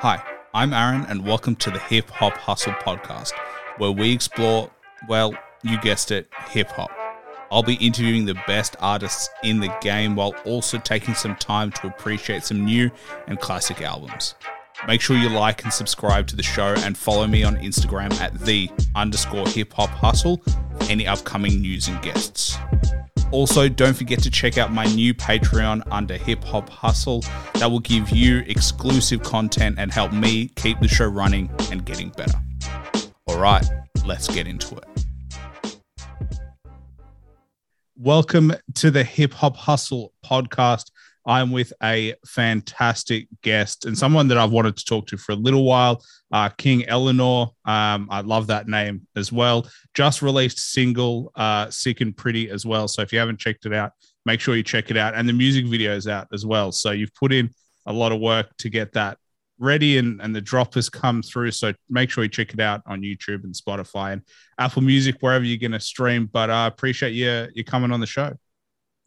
Hi, I'm Aaron, and welcome to the Hip Hop Hustle podcast, where we explore, well, you guessed it, hip hop. I'll be interviewing the best artists in the game while also taking some time to appreciate some new and classic albums. Make sure you like and subscribe to the show and follow me on Instagram at the underscore hip hop hustle for any upcoming news and guests. Also, don't forget to check out my new Patreon under Hip Hop Hustle that will give you exclusive content and help me keep the show running and getting better. All right, let's get into it. Welcome to the Hip Hop Hustle podcast. I'm with a fantastic guest and someone that I've wanted to talk to for a little while. Uh, King Elle Noir, um, I love that name as well. Just released single, uh, Sick and Pretty as well. So if you haven't checked it out, make sure you check it out. And the music video is out as well. So you've put in a lot of work to get that ready and, and the drop has come through. So make sure you check it out on YouTube and Spotify and Apple Music, wherever you're going to stream. But I uh, appreciate you, you coming on the show.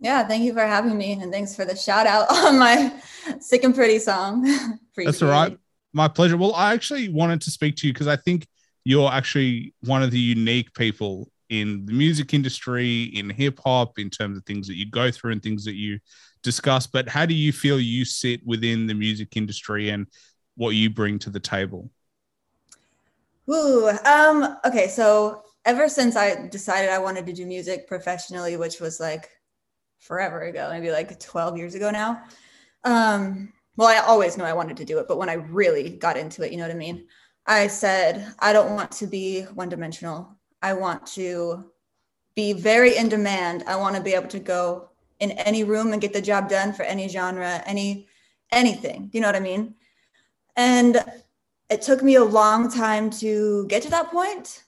Yeah, thank you for having me, and thanks for the shout out on my "Sick and Pretty" song. That's all right. My pleasure. Well, I actually wanted to speak to you because I think you're actually one of the unique people in the music industry, in hip hop, in terms of things that you go through and things that you discuss. But how do you feel you sit within the music industry and what you bring to the table? Ooh, um, okay. So ever since I decided I wanted to do music professionally, which was like forever ago, maybe like 12 years ago now. Um, well, I always knew I wanted to do it, but when I really got into it, you know what I mean? I said, I don't want to be one dimensional. I want to be very in demand. I want to be able to go in any room and get the job done for any genre, any anything. You know what I mean? And it took me a long time to get to that point.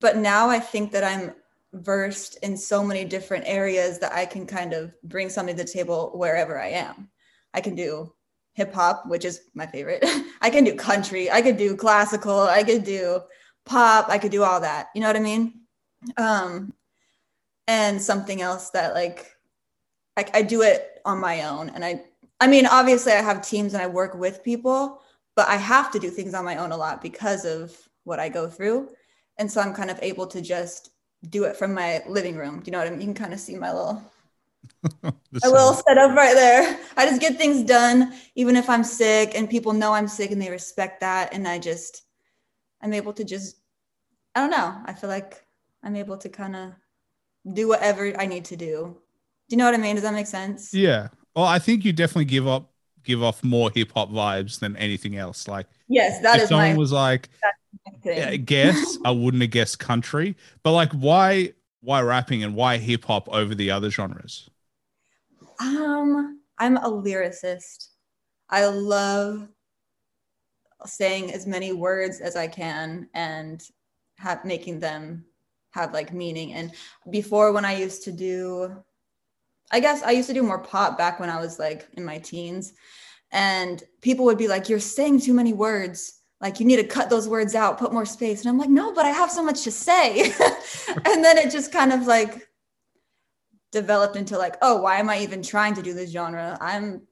But now I think that I'm versed in so many different areas that I can kind of bring something to the table wherever I am. I can do hip hop, which is my favorite. I can do country, I could do classical, I could do pop, I could do all that. You know what I mean? Um, and something else that like I, I do it on my own. And I, I mean, obviously I have teams and I work with people, but I have to do things on my own a lot because of what I go through. And so I'm kind of able to just do it from my living room. You know what I mean? You can kind of see my little my little setup right there. I just get things done, even if I'm sick and people know I'm sick and they respect that. And I just, I'm able to just, I don't know. I feel like I'm able to kind of do whatever I need to do. Do you know what I mean? Does that make sense? Yeah. Well, I think you definitely give up, give off more hip hop vibes than anything else. Like, yes, that if is someone my, was like, I guess I wouldn't have guessed country, but like, why, why rapping and why hip hop over the other genres? Um, I'm a lyricist. I love saying as many words as I can and have making them have like meaning. And before, when I used to do, I guess I used to do more pop back when I was like in my teens, and people would be like, "You're saying too many words." Like you need to cut those words out put more space. And i'm like no but i have so much to say. And then it just kind of like developed into like oh why am i even trying to do this genre? I'm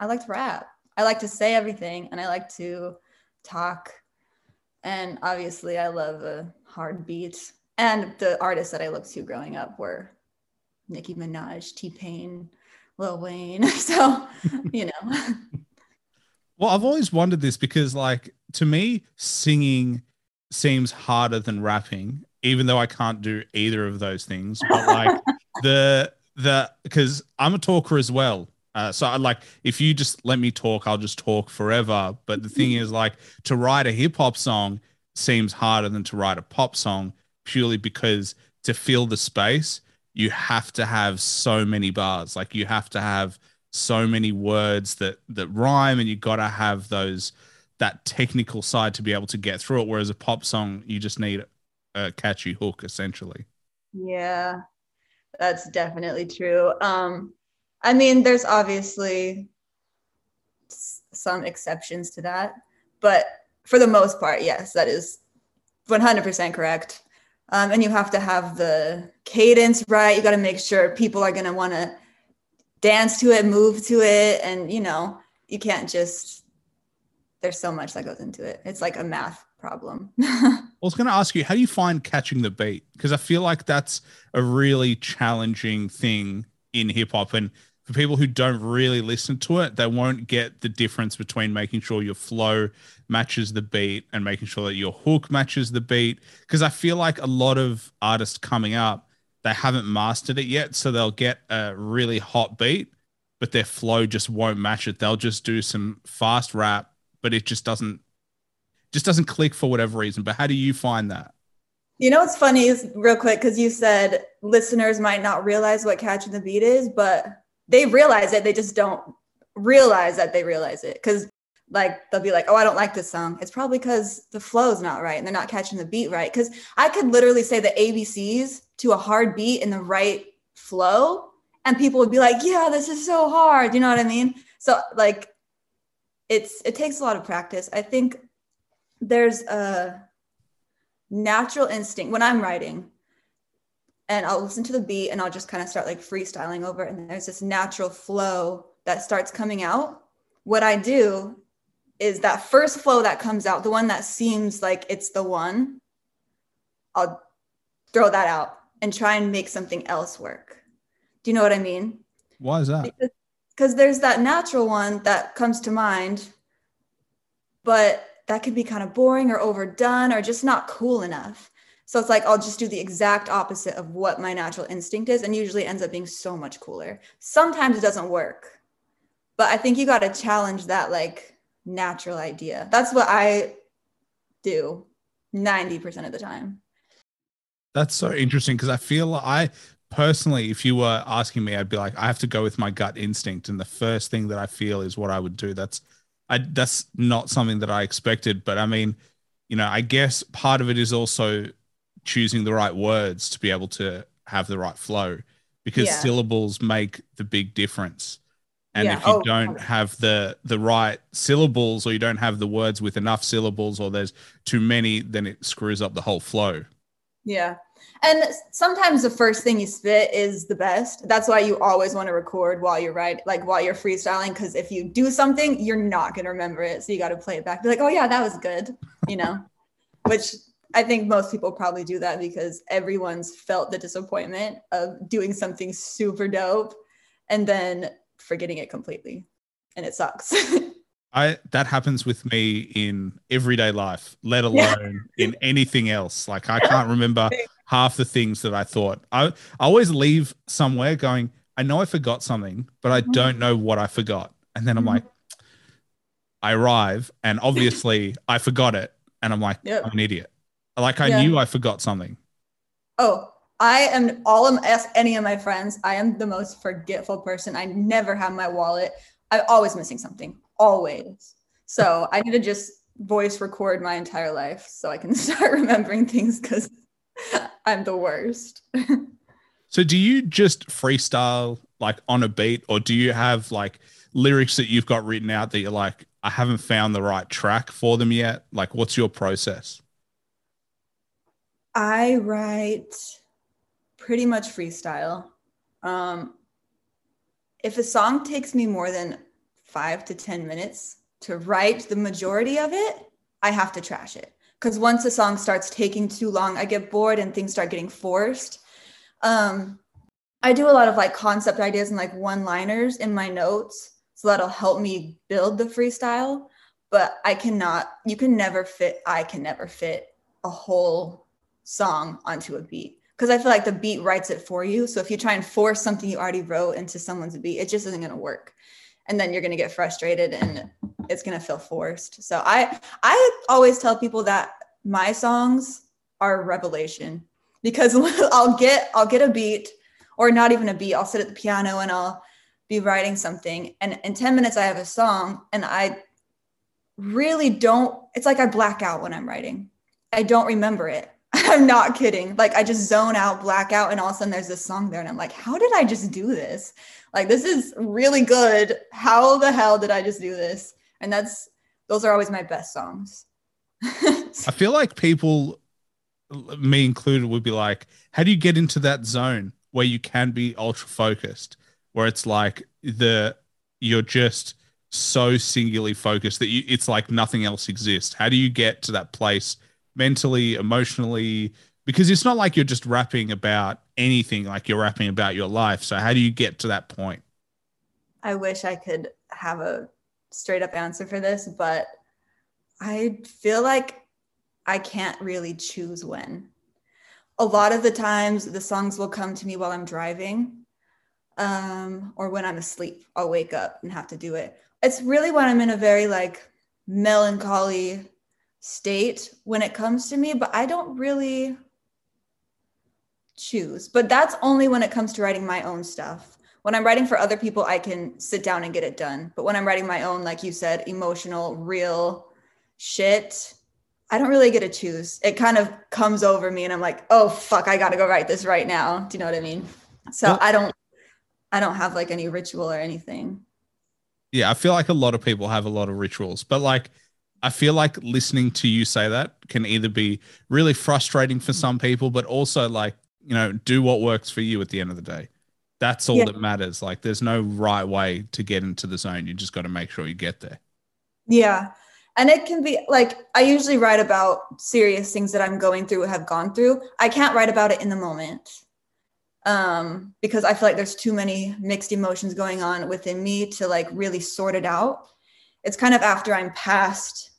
i like to rap. I like to say everything and i like to talk. And obviously i love a hard beat. And the artists that i looked to growing up were nicki minaj t-pain lil wayne. So you know well i've always wondered this because like to me, singing seems harder than rapping, even though I can't do either of those things. But like the the because I'm a talker as well. Uh, so I like if you just let me talk, I'll just talk forever. But the thing is, like to write a hip hop song seems harder than to write a pop song purely because to fill the space, you have to have so many bars. Like you have to have so many words that that rhyme, and you got to have those that technical side to be able to get through it. Whereas a pop song, you just need a catchy hook, essentially. Yeah, that's definitely true. Um, I mean, there's obviously some exceptions to that, but for the most part, yes, that is 100% correct. Um, and you have to have the cadence right. You got to make sure people are going to want to dance to it, move to it, and you know, you can't just there's so much that goes into it. It's like a math problem. I was going to ask you, how do you find catching the beat? Because I feel like that's a really challenging thing in hip hop. And for people who don't really listen to it, they won't get the difference between making sure your flow matches the beat and making sure that your hook matches the beat. Because I feel like a lot of artists coming up, they haven't mastered it yet. So they'll get a really hot beat, but their flow just won't match it. They'll just do some fast rap, but it just doesn't just doesn't click for whatever reason. But how do you find that? You know what's funny is real quick because you said listeners might not realize what catching the beat is, but they realize it. They just don't realize that they realize it because like they'll be like, "Oh, I don't like this song." It's probably because the flow is not right and they're not catching the beat right. Because I could literally say the ABCs to a hard beat in the right flow, and people would be like, "Yeah, this is so hard." You know what I mean? So like, it's it takes a lot of practice. I think there's a natural instinct when I'm writing and I'll listen to the beat and I'll just kind of start like freestyling over it. And there's this natural flow that starts coming out. What I do is that first flow that comes out, the one that seems like it's the one, I'll throw that out and try and make something else work. Do you know what I mean? Why is that? Because there's that natural one that comes to mind, but that could be kind of boring or overdone or just not cool enough. So it's like I'll just do the exact opposite of what my natural instinct is, and usually ends up being so much cooler. Sometimes it doesn't work, but I think you got to challenge that like natural idea. That's what I do 90% of the time. That's so interesting because I feel I personally, if you were asking me, I'd be like, I have to go with my gut instinct. And the first thing that I feel is what I would do. That's I that's not something that I expected. But I mean, you know, I guess part of it is also choosing the right words to be able to have the right flow because yeah. syllables make the big difference. And yeah. if you oh, don't have the the right syllables or you don't have the words with enough syllables or there's too many, then it screws up the whole flow. Yeah. And sometimes the first thing you spit is the best. That's why you always want to record while you're right, like while you're freestyling. Because if you do something, you're not gonna remember it. So you got to play it back. Be like, oh yeah, that was good. You know, which I think most people probably do that because everyone's felt the disappointment of doing something super dope and then forgetting it completely, and it sucks. I that happens with me in everyday life, let alone yeah. in anything else. Like I can't remember half the things that I thought. I, I always leave somewhere going, I know I forgot something, but I don't know what I forgot. And then I'm mm-hmm. like, I arrive and obviously I forgot it. And I'm like, yep. I'm an idiot. Like I yeah. knew I forgot something. Oh, I am all of ask any of my friends. I am the most forgetful person. I never have my wallet. I'm always missing something always. So I need to just voice record my entire life so I can start remembering things because I'm the worst. so do you just freestyle like on a beat or do you have like lyrics that you've got written out that you're like, I haven't found the right track for them yet? Like what's your process? I write pretty much freestyle. Um, if a song takes me more than five to 10 minutes to write the majority of it, I have to trash it. Because once a song starts taking too long, I get bored and things start getting forced. Um, I do a lot of like concept ideas and like one liners in my notes. So that'll help me build the freestyle. But I cannot, you can never fit, I can never fit a whole song onto a beat because I feel like the beat writes it for you. So if you try and force something you already wrote into someone's beat, it just isn't going to work. And then you're going to get frustrated and it's going to feel forced. So i i always tell people that my songs are revelation because i'll get i'll get a beat or not even a beat. I'll sit at the piano and i'll be writing something and in 10 minutes i have a song and i really don't it's like i black out when i'm writing. I don't remember it i'm not kidding. Like i just zone out black out and all of a sudden there's this song there and i'm like how did i just do this? Like this is really good. How the hell did i just do this? And that's those are always my best songs. I feel like people me included would be like how do you get into that zone where you can be ultra focused where it's like the you're just so singularly focused that you, it's like nothing else exists? How do you get to that place mentally, emotionally? Because it's not like you're just rapping about anything, like you're rapping about your life. So, how do you get to that point? I wish I could have a straight up answer for this, but I feel like I can't really choose when. A lot of the times, the songs will come to me while I'm driving um, or when I'm asleep. I'll wake up and have to do it. It's really when I'm in a very like melancholy state when it comes to me, but I don't really choose. But that's only when it comes to writing my own stuff. When I'm writing for other people, I can sit down and get it done. But when I'm writing my own, like you said, emotional, real shit, I don't really get to choose. It kind of comes over me and I'm like, oh fuck, I gotta go write this right now. Do you know what I mean? So well, I don't I don't have like any ritual or anything. Yeah, I feel like a lot of people have a lot of rituals, but like I feel like listening to you say that can either be really frustrating for some people, but also like, you know, do what works for you at the end of the day. That's all yeah. that matters. Like there's no right way to get into the zone. You just got to make sure you get there. Yeah. And it can be like I usually write about serious things that I'm going through, have gone through. I can't write about it in the moment um, because I feel like there's too many mixed emotions going on within me to like really sort it out. It's kind of after I'm past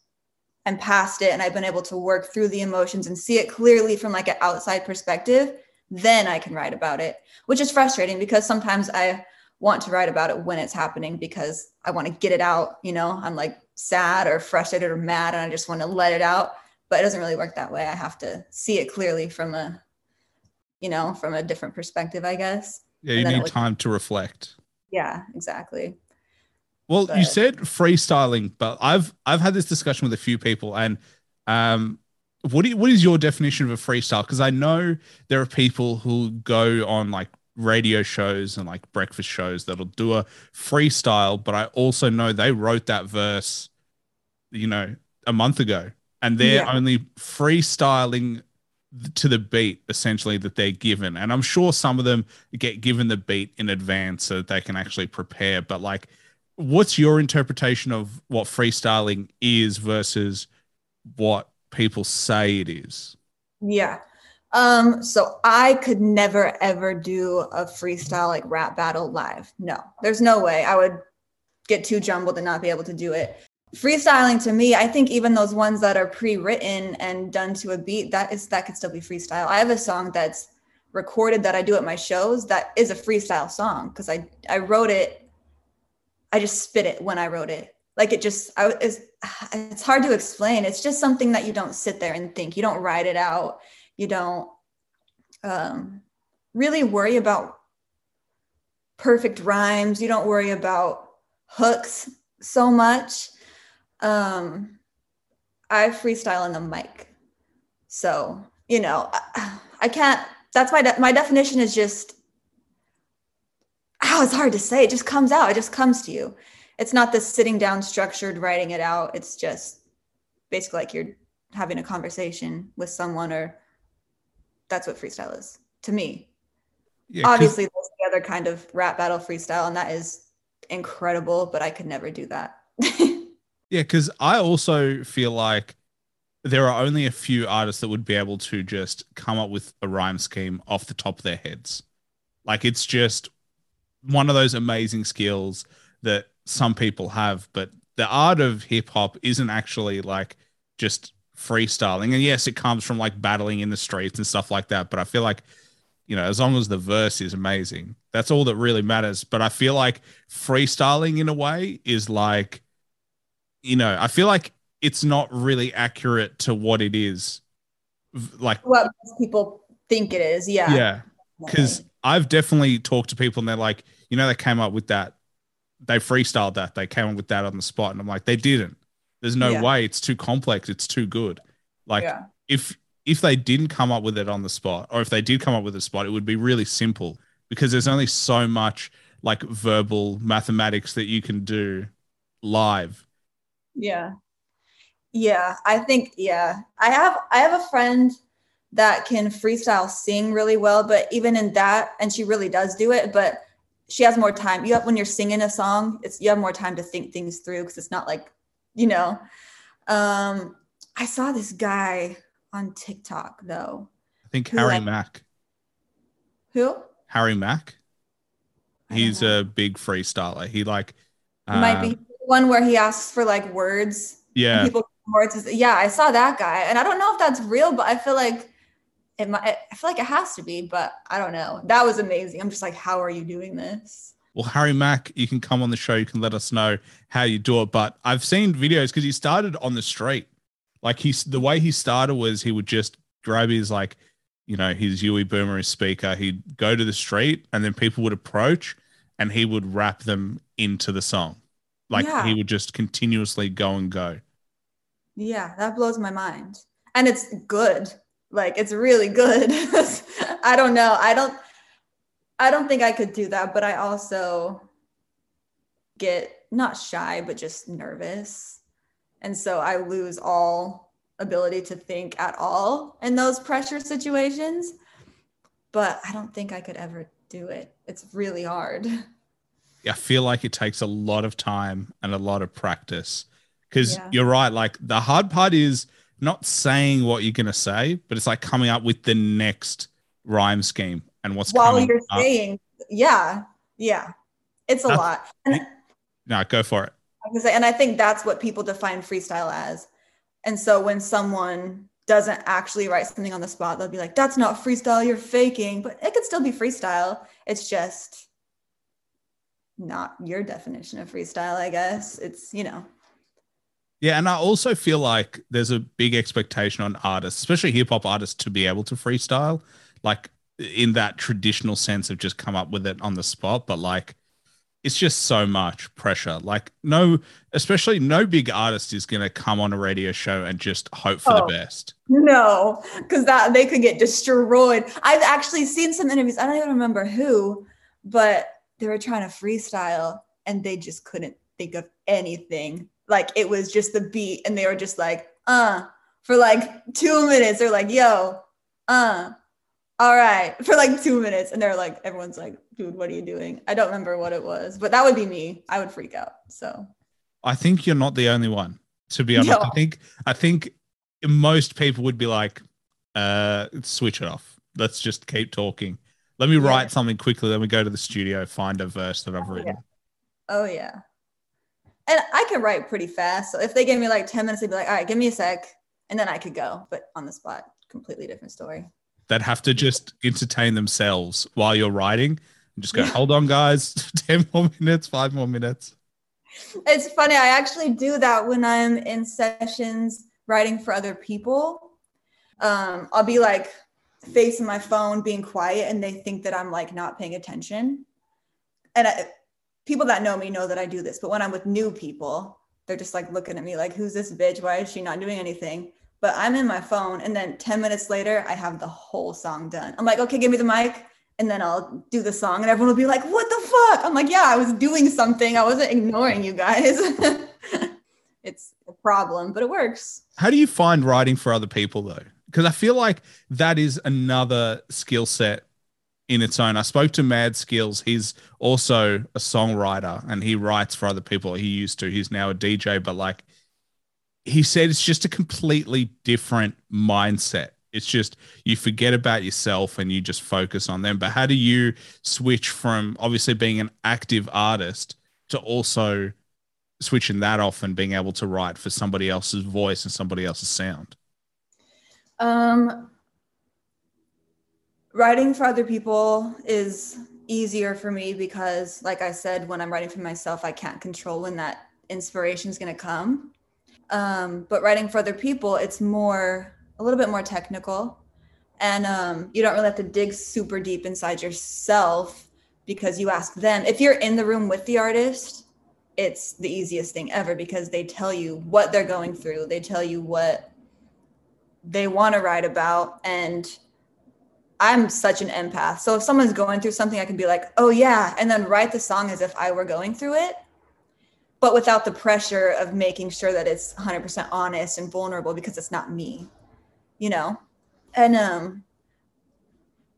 I'm past it and I've been able to work through the emotions and see it clearly from like an outside perspective, then I can write about it, which is frustrating because sometimes I want to write about it when it's happening because I want to get it out, you know, I'm like sad or frustrated or mad and I just want to let it out, but it doesn't really work that way. I have to see it clearly from a you know, from a different perspective, I guess. Yeah, you need time to reflect. Yeah, exactly. Well, you said freestyling, but I've I've had this discussion with a few people, and um, what do you, what is your definition of a freestyle? Because I know there are people who go on like radio shows and like breakfast shows that'll do a freestyle, but I also know they wrote that verse, you know, a month ago, and they're yeah. only freestyling to the beat essentially that they're given and i'm sure some of them get given the beat in advance so that they can actually prepare but like what's your interpretation of what freestyling is versus what people say it is? Yeah. Um so i could never ever do a freestyle like rap battle live. No there's no way. I would get too jumbled and not be able to do it. Freestyling to me i think even those ones that are pre-written and done to a beat that is that could still be freestyle. I have a song that's recorded that i do at my shows that is a freestyle song because i i wrote it i just spit it when i wrote it. Like it just I, it's, it's hard to explain. It's just something that you don't sit there and think. You don't write it out. You don't um, really worry about perfect rhymes. You don't worry about hooks so much. Um, I freestyle on the mic. So, you know, I, I can't, that's my, de- my definition is just, oh, it's hard to say. It just comes out. It just comes to you. It's not this sitting down structured, writing it out. It's just basically like you're having a conversation with someone or that's what freestyle is to me. Yeah, Obviously, there's the other kind of rap battle freestyle, and that is incredible, but I could never do that. Yeah, because I also feel like there are only a few artists that would be able to just come up with a rhyme scheme off the top of their heads. Like it's just one of those amazing skills that some people have, but the art of hip hop isn't actually like just freestyling. And yes, it comes from like battling in the streets and stuff like that. But I feel like, you know, as long as the verse is amazing, that's all that really matters. But I feel like freestyling in a way is like you know, I feel like it's not really accurate to what it is. Like what people think it is. Yeah. Yeah. Because I've definitely talked to people and they're like, you know, they came up with that. They freestyled that. They came up with that on the spot. And I'm like, they didn't. There's no yeah. way. It's too complex. It's too good. Like yeah. if if they didn't come up with it on the spot, or if they did come up with a spot, it would be really simple because there's only so much like verbal mathematics that you can do live yeah. Yeah, I think yeah. I have I have a friend that can freestyle sing really well, but even in that and she really does do it, but she has more time. You have when you're singing a song, it's you have more time to think things through because it's not like, you know. Um, I saw this guy on TikTok though. I think Harry like- Mack. Who? Harry Mack. He's a big freestyler. He like It might uh, be one where he asks for like words. and yeah. People words. Yeah, I saw that guy, and I don't know if that's real, but I feel like it might. I feel like it has to be, but I don't know. That was amazing. I'm just like, how are you doing this? Well, Harry Mack, you can come on the show. You can let us know how you do it. But I've seen videos because he started on the street. Like he's the way he started was he would just grab his like, you know, his UE Boomer, his speaker. He'd go to the street, and then people would approach, and he would rap them into the song. Like Yeah. he would just continuously go and go. Yeah, that blows my mind. And it's good. Like it's really good. I don't know. I don't I don't think I could do that, but I also get not shy, but just nervous. And so I lose all ability to think at all in those pressure situations. But I don't think I could ever do it. It's really hard. I feel like it takes a lot of time and a lot of practice because Yeah. you're right. Like the hard part is not saying what you're going to say, but it's like coming up with the next rhyme scheme and what's While you're up. saying, yeah, yeah, it's a lot. And No, go for it. I was say, and I think that's what people define freestyle as. And so when someone doesn't actually write something on the spot, they'll be like, "That's not freestyle. You're faking." But it could still be freestyle. It's just not your definition of freestyle, I guess. It's you know, Yeah, and I also feel like there's a big expectation on artists, especially hip hop artists, to be able to freestyle, like in that traditional sense of just come up with it on the spot. But like, it's just so much pressure. Like, no, especially no big artist is gonna come on a radio show and just hope for Oh. the best. no, because that they could get destroyed. I've actually seen some interviews. I don't even remember who, but they were trying to freestyle and they just couldn't think of anything. Like it was just the beat, and they were just like, uh, for like two minutes. They're like, yo, uh, all right, for like two minutes. And they're like, everyone's like, dude, what are you doing? I don't remember what it was, but that would be me. I would freak out. So I think you're not the only one. To be honest, I think I think most people would be like, uh, switch it off. Let's just keep talking. Let me Yeah. write something quickly. Then we go to the studio, find a verse that I've Oh, written. Oh yeah. And I can write pretty fast. So if they gave me like 10 minutes, they'd be like, all right, give me a sec. And then I could go. But on the spot, completely different story. That have to just entertain themselves while you're writing and just go, hold on, guys, 10 more minutes, five more minutes. It's funny. I actually do that when I'm in sessions writing for other people. Um, I'll be like facing my phone, being quiet, and they think that I'm like not paying attention. And I, people that know me know that I do this. But when I'm with new people, they're just like looking at me like, who's this bitch? Why is she not doing anything? But I'm in my phone, and then 10 minutes later, I have the whole song done. I'm like, okay, give me the mic. And then I'll do the song, and everyone will be like, what the fuck? I'm like, yeah, I was doing something. I wasn't ignoring you guys. it's a problem, but it works. How do you find writing for other people though? Because I feel like that is another skill set in its own. I spoke to Mad Skillz. He's also a songwriter and he writes for other people. He used to. He's now a DJ, but like he said, it's just a completely different mindset. It's just you forget about yourself and you just focus on them. But how do you switch from obviously being an active artist to also switching that off and being able to write for somebody else's voice and somebody else's sound? Um, writing for other people is easier for me because, like I said, when I'm writing for myself, I can't control when that inspiration is going to come. Um, but writing for other people, it's more a little bit more technical, and um, you don't really have to dig super deep inside yourself because you ask them. If you're in the room with the artist, it's the easiest thing ever because they tell you what they're going through. They tell you what they want to write about and i'm such an empath so if someone's going through something i can be like oh yeah and then write the song as if i were going through it but without the pressure of making sure that it's 100% honest and vulnerable because it's not me you know and um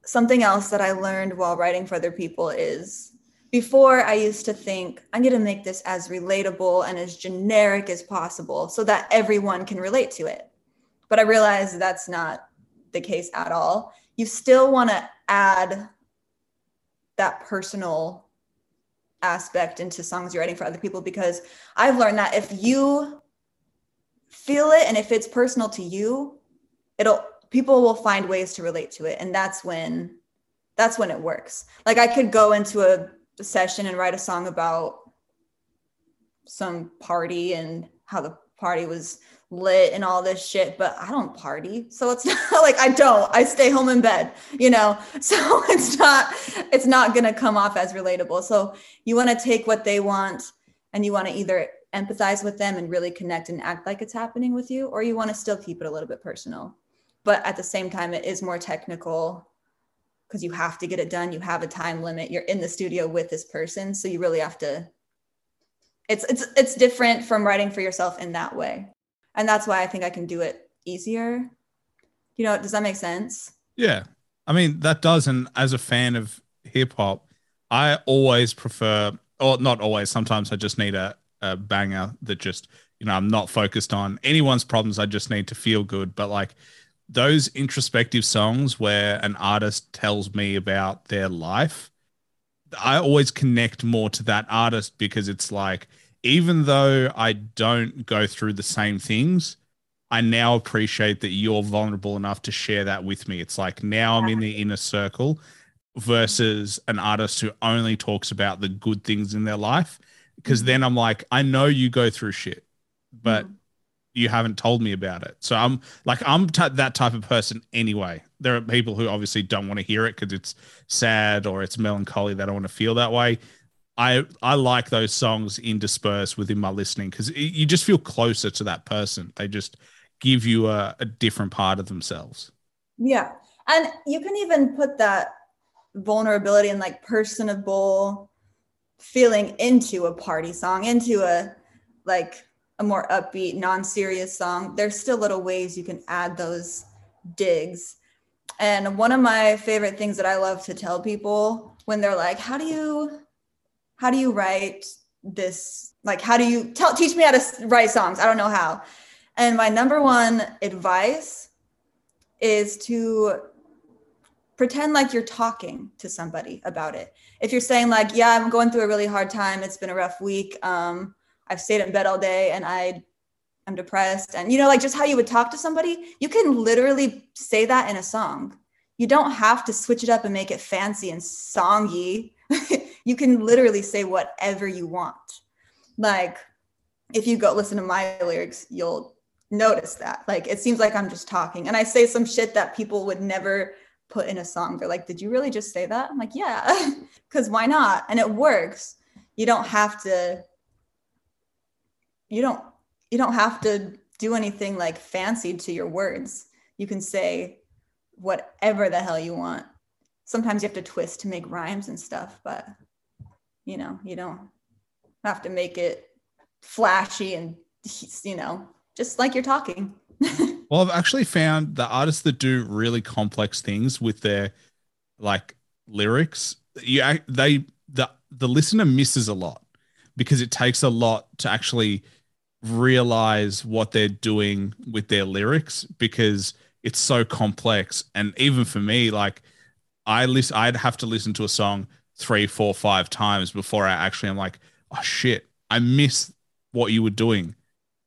something else that i learned while writing for other people is before I used to think I'm going to make this as relatable and as generic as possible so that everyone can relate to it. But I realized that's not the case at all. You still want to add that personal aspect into songs you're writing for other people because I've learned that if you feel it and if it's personal to you, it'll people will find ways to relate to it and that's when that's when it works. Like I could go into a session and write a song about some party and how the party was lit and all this shit, but I don't party. So it's not like I don't. I stay home in bed, you know. So it's not it's not going to come off as relatable. So you want to take what they want and you want to either empathize with them and really connect and act like it's happening with you or you want to still keep it a little bit personal. But at the same time it is more technical because you have to get it done. You have a time limit. You're in the studio with this person, so you really have to it's it's it's different from writing for yourself in that way and that's why I think I can do it easier. You know, does that make sense? Yeah. I mean, that does. And as a fan of hip hop, I always prefer, or not always, sometimes I just need a, a banger that just, you know, I'm not focused on anyone's problems. I just need to feel good. But like those introspective songs where an artist tells me about their life, I always connect more to that artist because it's like, even though I don't go through the same things, I now appreciate that you're vulnerable enough to share that with me. It's like now I'm in the inner circle versus an artist who only talks about the good things in their life. Because then I'm like, I know you go through shit, but mm-hmm. you haven't told me about it. So I'm like, I'm t- that type of person anyway. There are people who obviously don't want to hear it because it's sad or it's melancholy. They don't want to feel that way. I I like those songs interspersed within my listening because you just feel closer to that person. They just give you a, a different part of themselves. Yeah, and you can even put that vulnerability and like personable feeling into a party song, into a like a more upbeat, non-serious song. There's still little ways you can add those digs. And one of my favorite things that I love to tell people when they're like, "How do you how do you write this? Like how do you tell teach me how to write songs? I don't know how. And my number one advice is to pretend like you're talking to somebody about it. If you're saying like yeah i'm going through a really hard time. It's been a rough week. Um, i've stayed in bed all day and i i'm depressed. And you know like just how you would talk to somebody you can literally say that in a song. You don't have to switch it up and make it fancy and songy you can literally say whatever you want. Like if you go listen to my lyrics, you'll notice that. Like it seems like I'm just talking and I say some shit that people would never put in a song. They're like, "Did you really just say that?" I'm like, "Yeah." Cuz why not? And it works. You don't have to you don't you don't have to do anything like fancy to your words. You can say whatever the hell you want. Sometimes you have to twist to make rhymes and stuff, but you know you don't have to make it flashy and you know just like you're talking. Well i've actually found the artists that do really complex things with their like lyrics you they the the listener misses a lot because it takes a lot to actually realize what they're doing with their lyrics because it's so complex. And even for me like i listen i'd have to listen to a song three, four, five times before I actually am like, oh shit, I missed what you were doing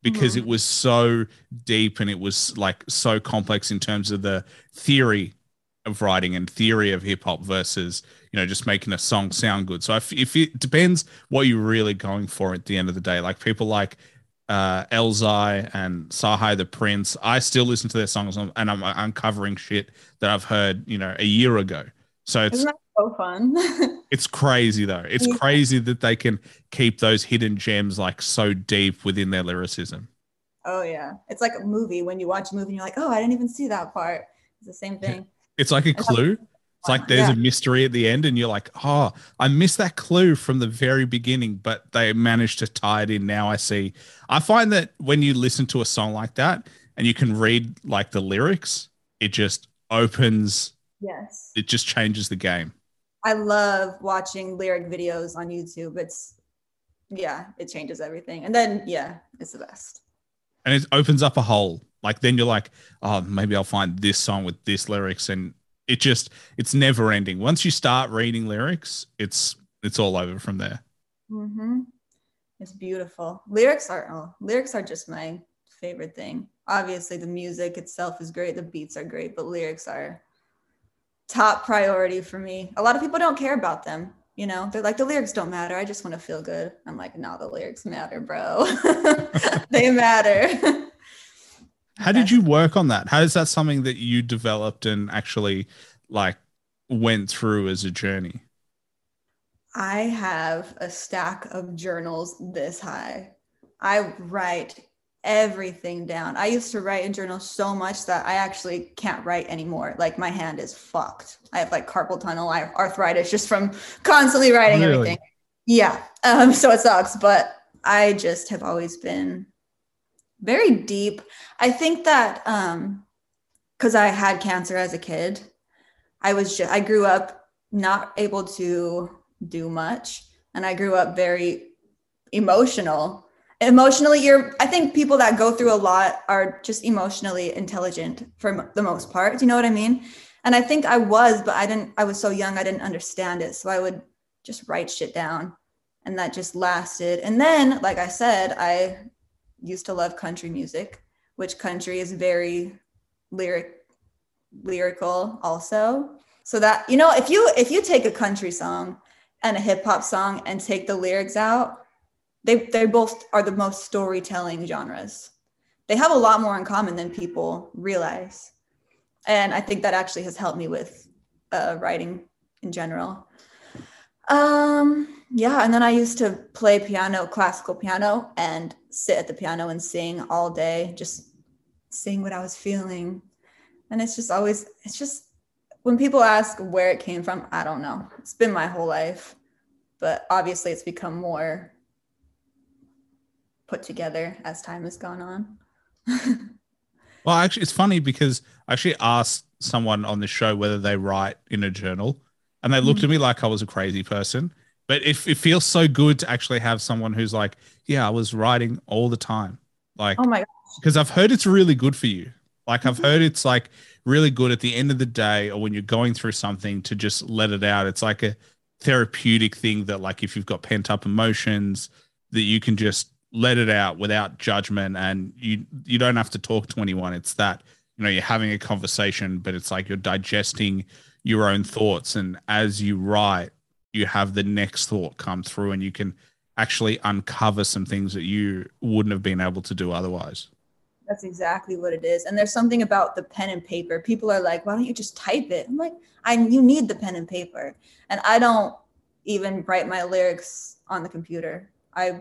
because mm-hmm. it was so deep and it was like so complex in terms of the theory of writing and theory of hip hop versus you know just making a song sound good. So if, if it depends what you're really going for at the end of the day, like people like uh, Elzhi and Sahai the Prince, I still listen to their songs and I'm uncovering shit that I've heard you know a year ago. So it's so fun. it's crazy though. It's yeah. crazy that they can keep those hidden gems like so deep within their lyricism. Oh yeah. It's like a movie when you watch a movie and you're like, "Oh, I didn't even see that part." It's the same thing. It's like a clue. It's like there's yeah. a mystery at the end, and you're like, oh, I missed that clue from the very beginning, but they managed to tie it in. Now I see. I find that when you listen to a song like that and you can read like the lyrics, it just opens. Yes. It just changes the game. I love watching lyric videos on YouTube. It's yeah, it changes everything. And then yeah, it's the best. And it opens up a hole. Like then you're like, oh, maybe I'll find this song with this lyrics, and it just it's never ending. Once you start reading lyrics, it's it's all over from there. Mm-hmm. It's beautiful. Lyrics are oh, lyrics are just my favorite thing. Obviously, the music itself is great, the beats are great, but lyrics are top priority for me. A lot of people don't care about them. You know, they're like, the lyrics don't matter. I just want to feel good. I'm like, no, the lyrics matter, bro. they matter. How did you work on that? How is that something that you developed and actually like went through as a journey? I have a stack of journals this high. I write everything down. I used to write in journals so much that I actually can't write anymore. Like my hand is fucked. I have like carpal tunnel, I have arthritis just from constantly writing really? everything. Yeah. Um, so it sucks, but I just have always been very deep. I think that um because I had cancer as a kid, I was just I grew up not able to do much. And I grew up very emotional emotionally you're i think people that go through a lot are just emotionally intelligent for the most part do you know what i mean? And i think i was but i didn't i was so young i didn't understand it so i would just write shit down and that just lasted. And then like i said i used to love country music which country is very lyric lyrical also. So that you know if you if you take a country song and a hip hop song and take the lyrics out they they both are the most storytelling genres. They have a lot more in common than people realize, and I think that actually has helped me with uh, writing in general. Um, yeah, and then I used to play piano, classical piano, and sit at the piano and sing all day, just sing what I was feeling. And it's just always, it's just when people ask where it came from, I don't know. It's been my whole life, but obviously it's become more put together as time has gone on. well, actually, it's funny because I actually asked someone on the show whether they write in a journal, and they looked mm-hmm. at me like I was a crazy person. But it, it feels so good to actually have someone who's like, yeah, I was writing all the time. Like, oh my Because I've heard it's really good for you. Like, I've mm-hmm. heard it's like really good at the end of the day or when you're going through something to just let it out. It's like a therapeutic thing that, like, if you've got pent up emotions, that you can just let it out without judgment and you you don't have to talk to anyone. It's that you know you're having a conversation but it's like you're digesting your own thoughts. And as you write you have the next thought come through and you can actually uncover some things that you wouldn't have been able to do otherwise. That's exactly what it is. And there's something about the pen and paper. People are like why don't you just type it? I'm like i you need the pen and paper. And i don't even write my lyrics on the computer. I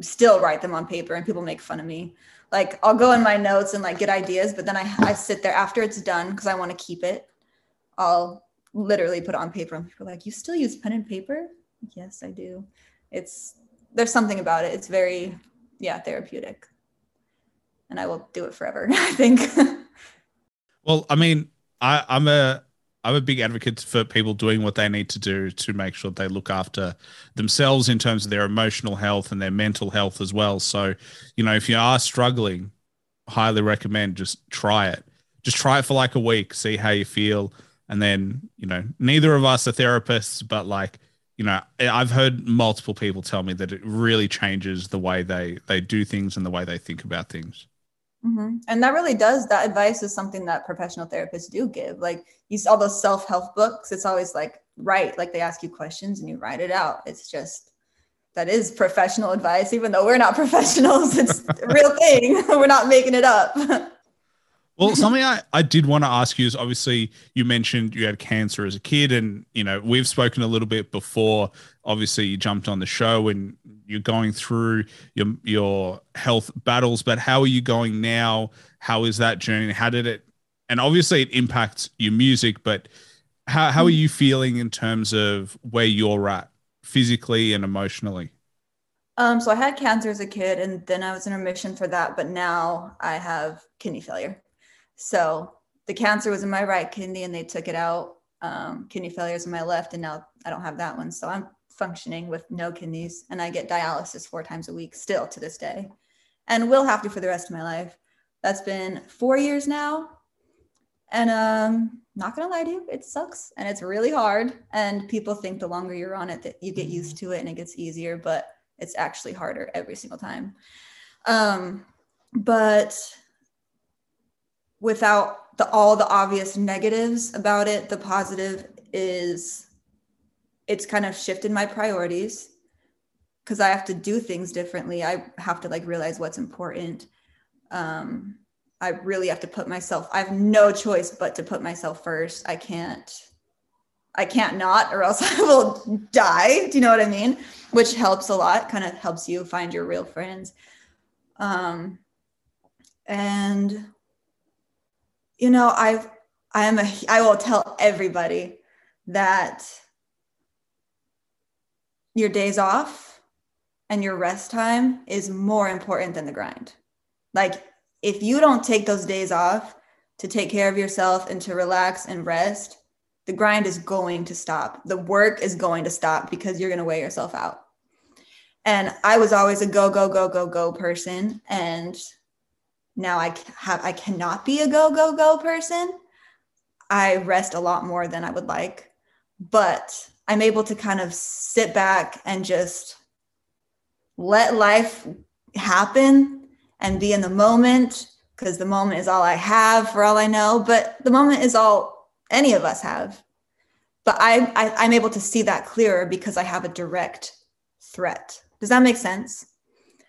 still write them on paper and people make fun of me. Like I'll go in my notes and like get ideas, but then I, I sit there after it's done because I want to keep it. I'll literally put it on paper and people like, you still use pen and paper? Yes, I do. It's there's something about it. It's very, yeah, therapeutic. And I will do it forever, I think. well, I mean, I, I'm a I'm a big advocate for people doing what they need to do to make sure they look after themselves in terms of their emotional health and their mental health as well. So, you know, if you are struggling, highly recommend just try it. Just try it for like a week, see how you feel. And then, you know, neither of us are therapists, but like, you know, I've heard multiple people tell me that it really changes the way they they do things and the way they think about things. Mm-hmm. And that really does. That advice is something that professional therapists do give. Like you all those self help books. It's always like write, like they ask you questions and you write it out. It's just that is professional advice, even though we're not professionals. It's a real thing. we're not making it up. Well, something I, I did want to ask you is obviously you mentioned you had cancer as a kid, and you know we've spoken a little bit before. Obviously, you jumped on the show and you're going through your your health battles. But how are you going now? How is that journey? How did it? And obviously, it impacts your music. But how how are you feeling in terms of where you're at physically and emotionally? Um, so I had cancer as a kid, and then I was in remission for that. But now I have kidney failure. So the cancer was in my right kidney and they took it out um, kidney failures in my left, and now I don't have that one. So I'm functioning with no kidneys, and I get dialysis four times a week still to this day, and will have to for the rest of my life. That's been four years now, and um, not gonna lie to you, it sucks and it's really hard. And people think the longer you're on it that you get used to it and it gets easier, but it's actually harder every single time. Um, but without the all the obvious negatives about it, the positive is it's kind of shifted my priorities because I have to do things differently. I have to like realize what's important. Um, I really have to put myself, I have no choice but to put myself first. I can't, I can't not, or else I will die. Do you know what I mean? Which helps a lot, kind of helps you find your real friends. Um, and, you know, I've, I am a, I will tell everybody that your days off and your rest time is more important than the grind. Like if you don't take those days off to take care of yourself and to relax and rest, the grind is going to stop. The work is going to stop because you're going to wear yourself out. And I was always a go, go, go, go, go person. And now I have, I cannot be a go, go, go person. I rest a lot more than I would like, but I'm able to kind of sit back and just let life happen and be in the moment because the moment is all I have for all I know, but the moment is all any of us have. But I, I am able to see that clearer because I have a direct threat. Does that make sense?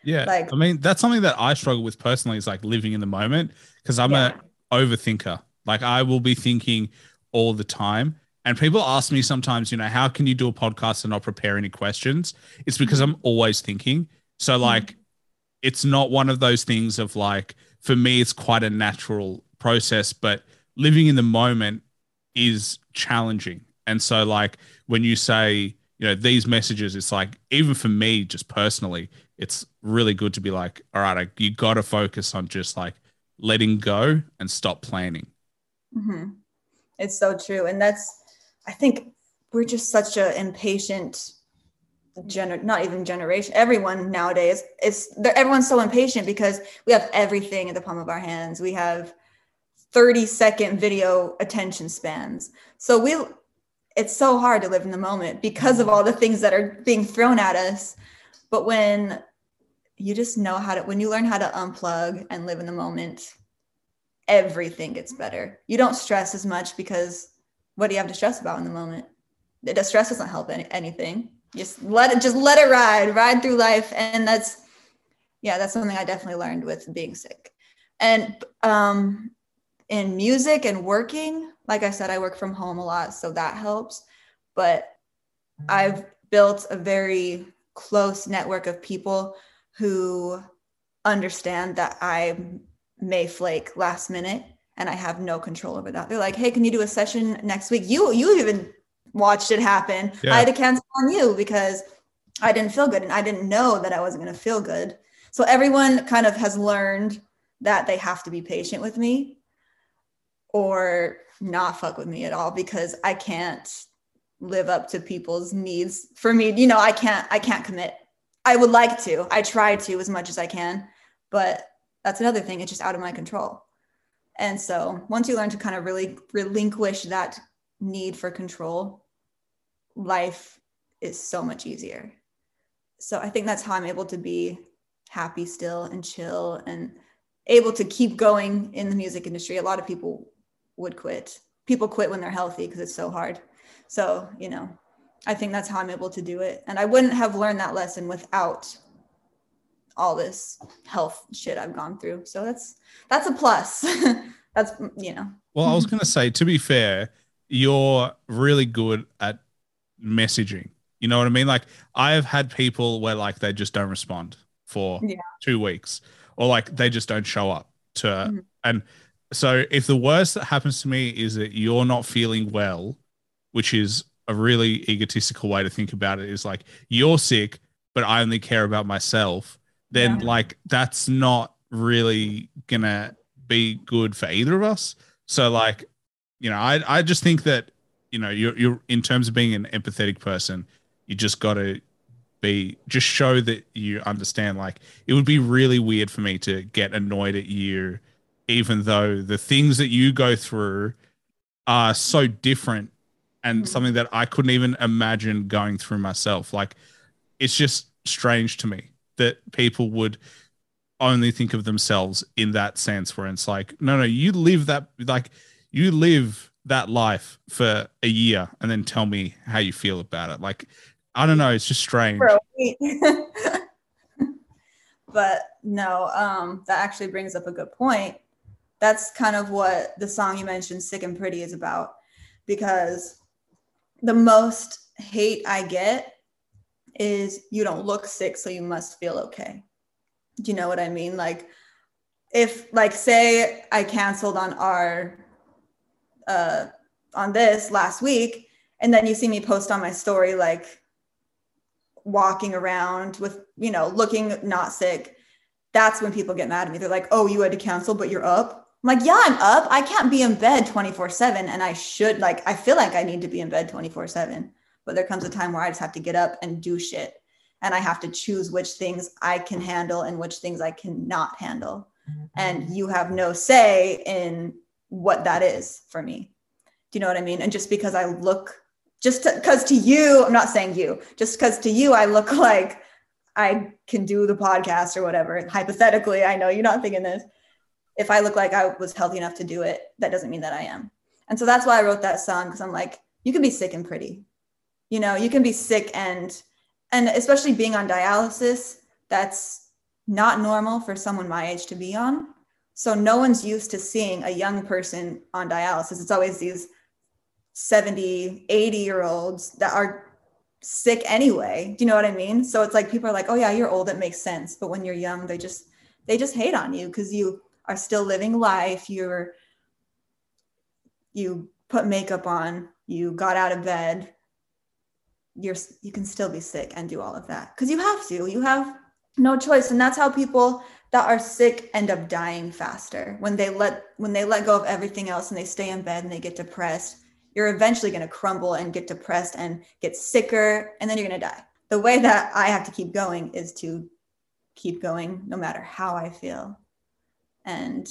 Yeah. Like I mean, that's something that I struggle with personally is like living in the moment because I'm yeah. a overthinker. Like I will be thinking all the time. And people ask me sometimes, you know, how can you do a podcast and not prepare any questions? It's because mm-hmm. I'm always thinking. So mm-hmm. like it's not one of those things of like for me it's quite a natural process but living in the moment is challenging and so like when you say you know these messages it's like even for me just personally it's really good to be like all right I, you got to focus on just like letting go and stop planning. Mm-hmm. it's so true and that's i think we're just such a impatient gener not even generation everyone nowadays is everyone's so impatient because we have everything in the palm of our hands. We have 30 second video attention spans. So we it's so hard to live in the moment because of all the things that are being thrown at us. But when you just know how to when you learn how to unplug and live in the moment everything gets better. You don't stress as much because what do you have to stress about in the moment? The stress doesn't help any, anything. Just let it just let it ride ride through life. And that's yeah that's something i definitely learned with being sick. And um in music and working like i said i work from home a lot so that helps but i've built a very close network of people who understand that i may flake last minute and i have no control over that they're like hey can you do a session next week you you even watched it happen. Yeah. I had to cancel on you because I didn't feel good and I didn't know that I wasn't going to feel good. So everyone kind of has learned that they have to be patient with me or not fuck with me at all because I can't live up to people's needs. For me, you know, I can't I can't commit. I would like to. I try to as much as I can, but that's another thing. It's just out of my control. And so once you learn to kind of really relinquish that need for control, life is so much easier. So I think that's how I'm able to be happy still and chill and able to keep going in the music industry. A lot of people would quit. People quit when they're healthy because it's so hard. So, you know, I think that's how I'm able to do it. And I wouldn't have learned that lesson without all this health shit I've gone through. So that's that's a plus. that's you know. Well, I was going to say to be fair, you're really good at messaging. You know what I mean? Like I have had people where like they just don't respond for yeah. two weeks or like they just don't show up to mm-hmm. and so if the worst that happens to me is that you're not feeling well, which is a really egotistical way to think about it, is like you're sick, but I only care about myself, then yeah. like that's not really gonna be good for either of us. So like you know, I I just think that you know, you're you're in terms of being an empathetic person, you just got to be just show that you understand. Like it would be really weird for me to get annoyed at you, even though the things that you go through are so different and mm-hmm. something that I couldn't even imagine going through myself. Like it's just strange to me that people would only think of themselves in that sense where it's like no no you live that like you live that life for a year and then tell me how you feel about it like i don't know it's just strange but no um that actually brings up a good point that's kind of what the song you mentioned sick and pretty is about because the most hate i get is you don't look sick so you must feel okay do you know what I mean? Like if like say I canceled on our uh on this last week and then you see me post on my story like walking around with, you know, looking not sick, that's when people get mad at me. They're like, "Oh, you had to cancel but you're up." I'm like, "Yeah, I'm up. I can't be in bed 24/7 and I should like I feel like I need to be in bed 24/7." But there comes a time where I just have to get up and do shit and I have to choose which things I can handle and which things I cannot handle. And you have no say in what that is for me. Do you know what I mean? And just because I look, just because to, to you, I'm not saying you, just because to you, I look like I can do the podcast or whatever. Hypothetically, I know you're not thinking this. If I look like I was healthy enough to do it, that doesn't mean that I am. And so that's why I wrote that song because I'm like, you can be sick and pretty. You know, you can be sick and and especially being on dialysis, that's not normal for someone my age to be on. So no one's used to seeing a young person on dialysis. It's always these 70, 80 year olds that are sick anyway. Do you know what I mean? So it's like people are like, "Oh yeah, you're old, it makes sense." But when you're young, they just they just hate on you cuz you are still living life. You're you put makeup on, you got out of bed, you're you can still be sick and do all of that. Because you have to you have no choice. And that's how people that are sick end up dying faster. When they let when they let go of everything else and they stay in bed and they get depressed you're eventually going to crumble and get depressed and get sicker and then you're going to die. The way that i have to keep going is to keep going no matter how i feel and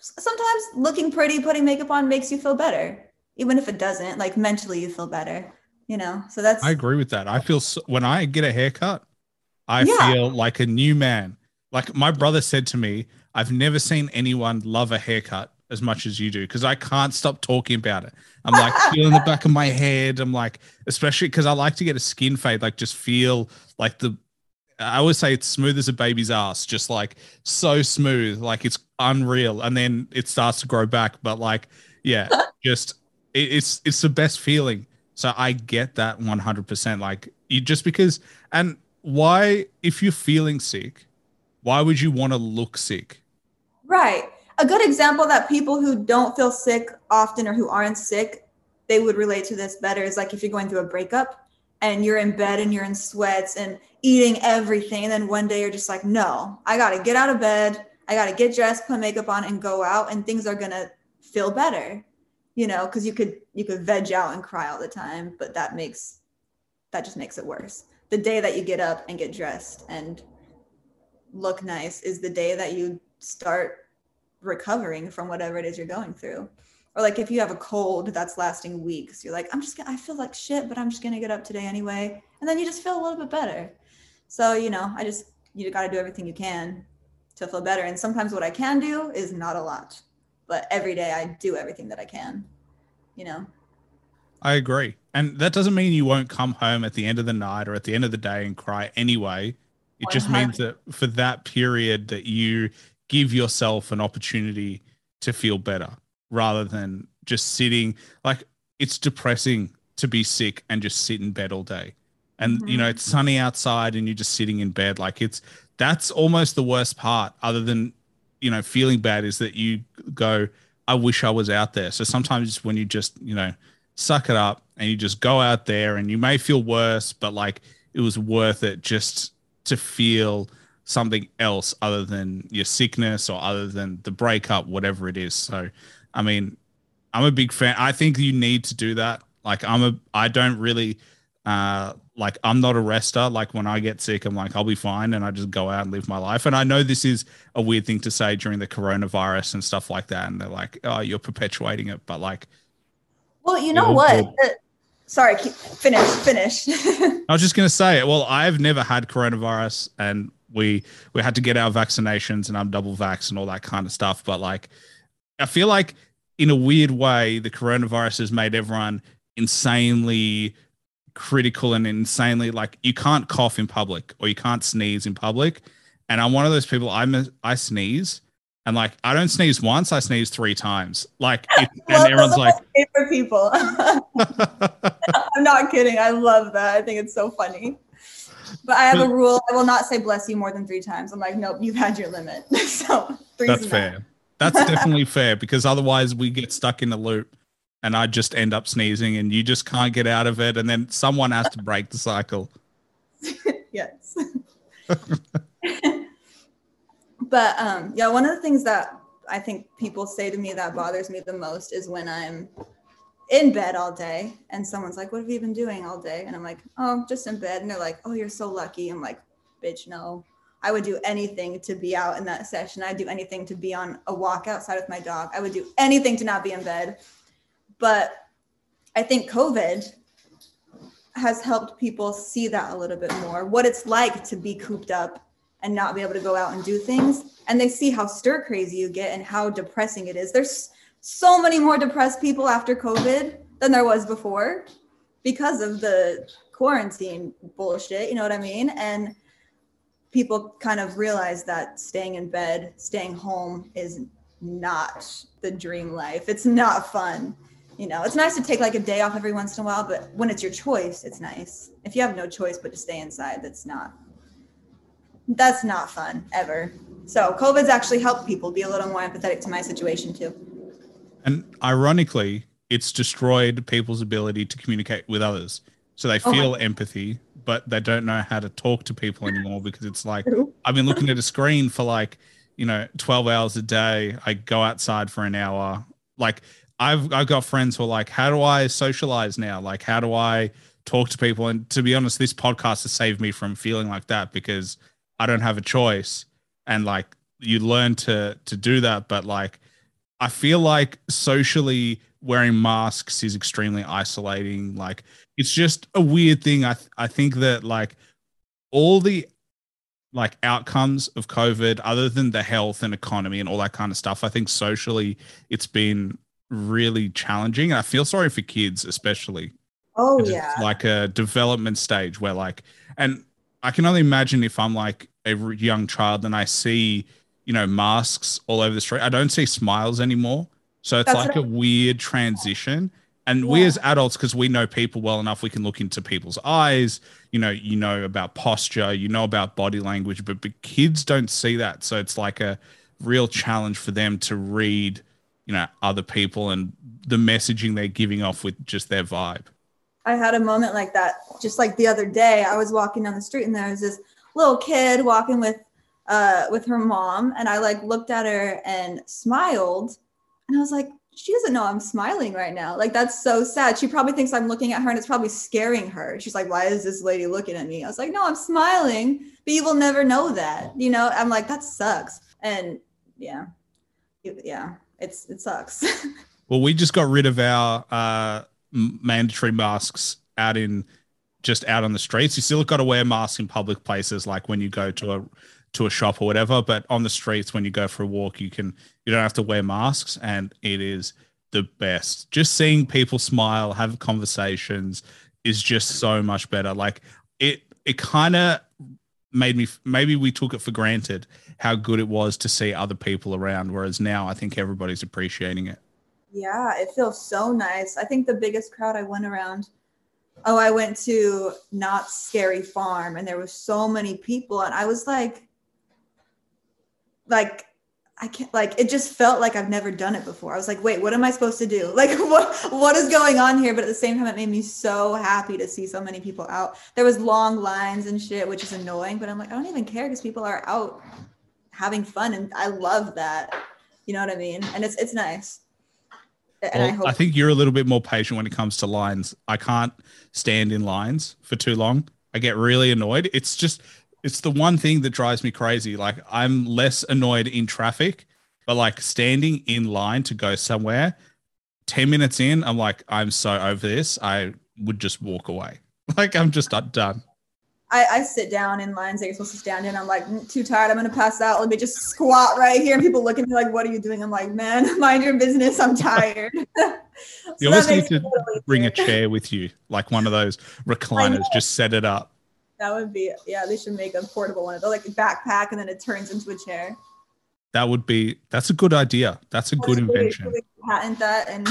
sometimes looking pretty putting makeup on makes you feel better even if it doesn't like mentally you feel better you know? So that's i agree with that. I feel so, when i get a haircut i yeah. feel like a new man. Like my brother said to me i've never seen anyone love a haircut as much as you do because i can't stop talking about it. I'm like feeling the back of my head. I'm like especially because i like to get a skin fade like just feel like the I always say it's smooth as a baby's ass, just like so smooth, like it's unreal. And then it starts to grow back. But like, yeah, just it, it's it's the best feeling. So I get that 100%. Like, you just because, and why, if you're feeling sick, why would you want to look sick? Right. A good example that people who don't feel sick often or who aren't sick, they would relate to this better is like if you're going through a breakup and you're in bed and you're in sweats and eating everything. And then one day you're just like, no, I got to get out of bed. I got to get dressed, put makeup on, and go out, and things are going to feel better you know because you could you could veg out and cry all the time but that makes that just makes it worse the day that you get up and get dressed and look nice is the day that you start recovering from whatever it is you're going through or like if you have a cold that's lasting weeks you're like i'm just gonna i feel like shit but i'm just gonna get up today anyway and then you just feel a little bit better so you know i just you got to do everything you can to feel better and sometimes what i can do is not a lot but every day I do everything that I can, you know. I agree. And that doesn't mean you won't come home at the end of the night or at the end of the day and cry anyway. It just means that for that period that you give yourself an opportunity to feel better rather than just sitting like it's depressing to be sick and just sit in bed all day. And mm-hmm. you know, it's sunny outside and you're just sitting in bed like it's that's almost the worst part other than you know feeling bad is that you go i wish i was out there so sometimes when you just you know suck it up and you just go out there and you may feel worse but like it was worth it just to feel something else other than your sickness or other than the breakup whatever it is so i mean I'm a big fan. I think you need to do that. Like I'm a I don't really uh like I'm not a rester. Like when I get sick, I'm like, I'll be fine and I just go out and live my life. And I know this is a weird thing to say during the coronavirus and stuff like that. And they're like, oh, you're perpetuating it. But like Well, you know what? Uh, sorry, keep, finish, finish. I was just gonna say, well, I've never had coronavirus and we we had to get our vaccinations and I'm double vax and all that kind of stuff. But like I feel like in a weird way, the coronavirus has made everyone insanely critical and insanely like you can't cough in public or you can't sneeze in public. And I'm one of those people. I'm a, I sneeze and like I don't sneeze once. I sneeze three times. Like if, and everyone's like favorite people. I'm not kidding. I love that. I think it's so funny. But I have a rule. I will not say bless you more than three times. I'm like, nope, you've had your limit. so that's fair. That's definitely fair because otherwise we get stuck in a loop and I just end up sneezing and you just can't get out of it. And then someone has to break the cycle. yes. but um, yeah, one of the things that I think people say to me that bothers me the most is when I'm in bed all day and someone's like, What have you been doing all day? And I'm like, Oh, just in bed. And they're like, Oh, you're so lucky. I'm like, Bitch, no. I would do anything to be out in that session. I'd do anything to be on a walk outside with my dog. I would do anything to not be in bed. But I think COVID has helped people see that a little bit more what it's like to be cooped up and not be able to go out and do things. And they see how stir crazy you get and how depressing it is. There's so many more depressed people after COVID than there was before because of the quarantine bullshit. You know what I mean? And people kind of realize that staying in bed, staying home is not the dream life. It's not fun. You know, it's nice to take like a day off every once in a while, but when it's your choice, it's nice. If you have no choice but to stay inside, that's not that's not fun ever. So COVID's actually helped people be a little more empathetic to my situation too. And ironically, it's destroyed people's ability to communicate with others. So they oh feel empathy, but they don't know how to talk to people anymore because it's like I've been looking at a screen for like, you know, 12 hours a day. I go outside for an hour. Like I've I've got friends who are like, how do I socialize now? Like, how do I talk to people? And to be honest, this podcast has saved me from feeling like that because I don't have a choice. And like you learn to to do that, but like I feel like socially wearing masks is extremely isolating. Like it's just a weird thing. I th- I think that like all the like outcomes of COVID, other than the health and economy and all that kind of stuff, I think socially it's been really challenging. And I feel sorry for kids, especially. Oh yeah, like a development stage where like, and I can only imagine if I'm like a young child and I see you know, masks all over the street. I don't see smiles anymore. So it's That's like a weird transition. And yeah. we as adults, because we know people well enough, we can look into people's eyes. You know, you know about posture, you know about body language, but, but kids don't see that. So it's like a real challenge for them to read, you know, other people and the messaging they're giving off with just their vibe. I had a moment like that just like the other day. I was walking down the street and there was this little kid walking with uh, with her mom, and I like looked at her and smiled, and I was like, she doesn't know I'm smiling right now. Like that's so sad. She probably thinks I'm looking at her, and it's probably scaring her. She's like, why is this lady looking at me? I was like, no, I'm smiling, but you will never know that. You know, I'm like, that sucks, and yeah, yeah, it's it sucks. well, we just got rid of our uh, mandatory masks out in just out on the streets. You still got to wear masks in public places, like when you go to a to a shop or whatever. But on the streets, when you go for a walk, you can you don't have to wear masks, and it is the best. Just seeing people smile, have conversations is just so much better. Like it, it kind of made me maybe we took it for granted how good it was to see other people around whereas now i think everybody's appreciating it yeah it feels so nice i think the biggest crowd i went around oh i went to Knott's Scary Farm and there was so many people and i was like like I can't like it just felt like I've never done it before. I was like, wait, what am I supposed to do? Like what what is going on here? But at the same time, it made me so happy to see so many people out. There was long lines and shit, which is annoying, but I'm like, I don't even care because people are out having fun and I love that. You know what I mean? And it's it's nice. And I hope I think you're a little bit more patient when it comes to lines. I can't stand in lines for too long. I get really annoyed. It's just it's the one thing that drives me crazy. Like I'm less annoyed in traffic, but like standing in line to go somewhere, 10 minutes in, I'm like, I'm so over this. I would just walk away. Like I'm just done. I, I sit down in lines that you're supposed to stand in. I'm like "Mm, too tired. I'm gonna pass out. Let me just squat right here. And people look at me like, "What are you doing?" I'm like, "Man, mind your business. I'm tired." So You almost need to little Bring a chair with you, like one of those recliners. Just set it up. That would be yeah. They should make a portable one. They're like a backpack, and then it turns into a chair. That would be that's a good idea. That's a good invention. patent that and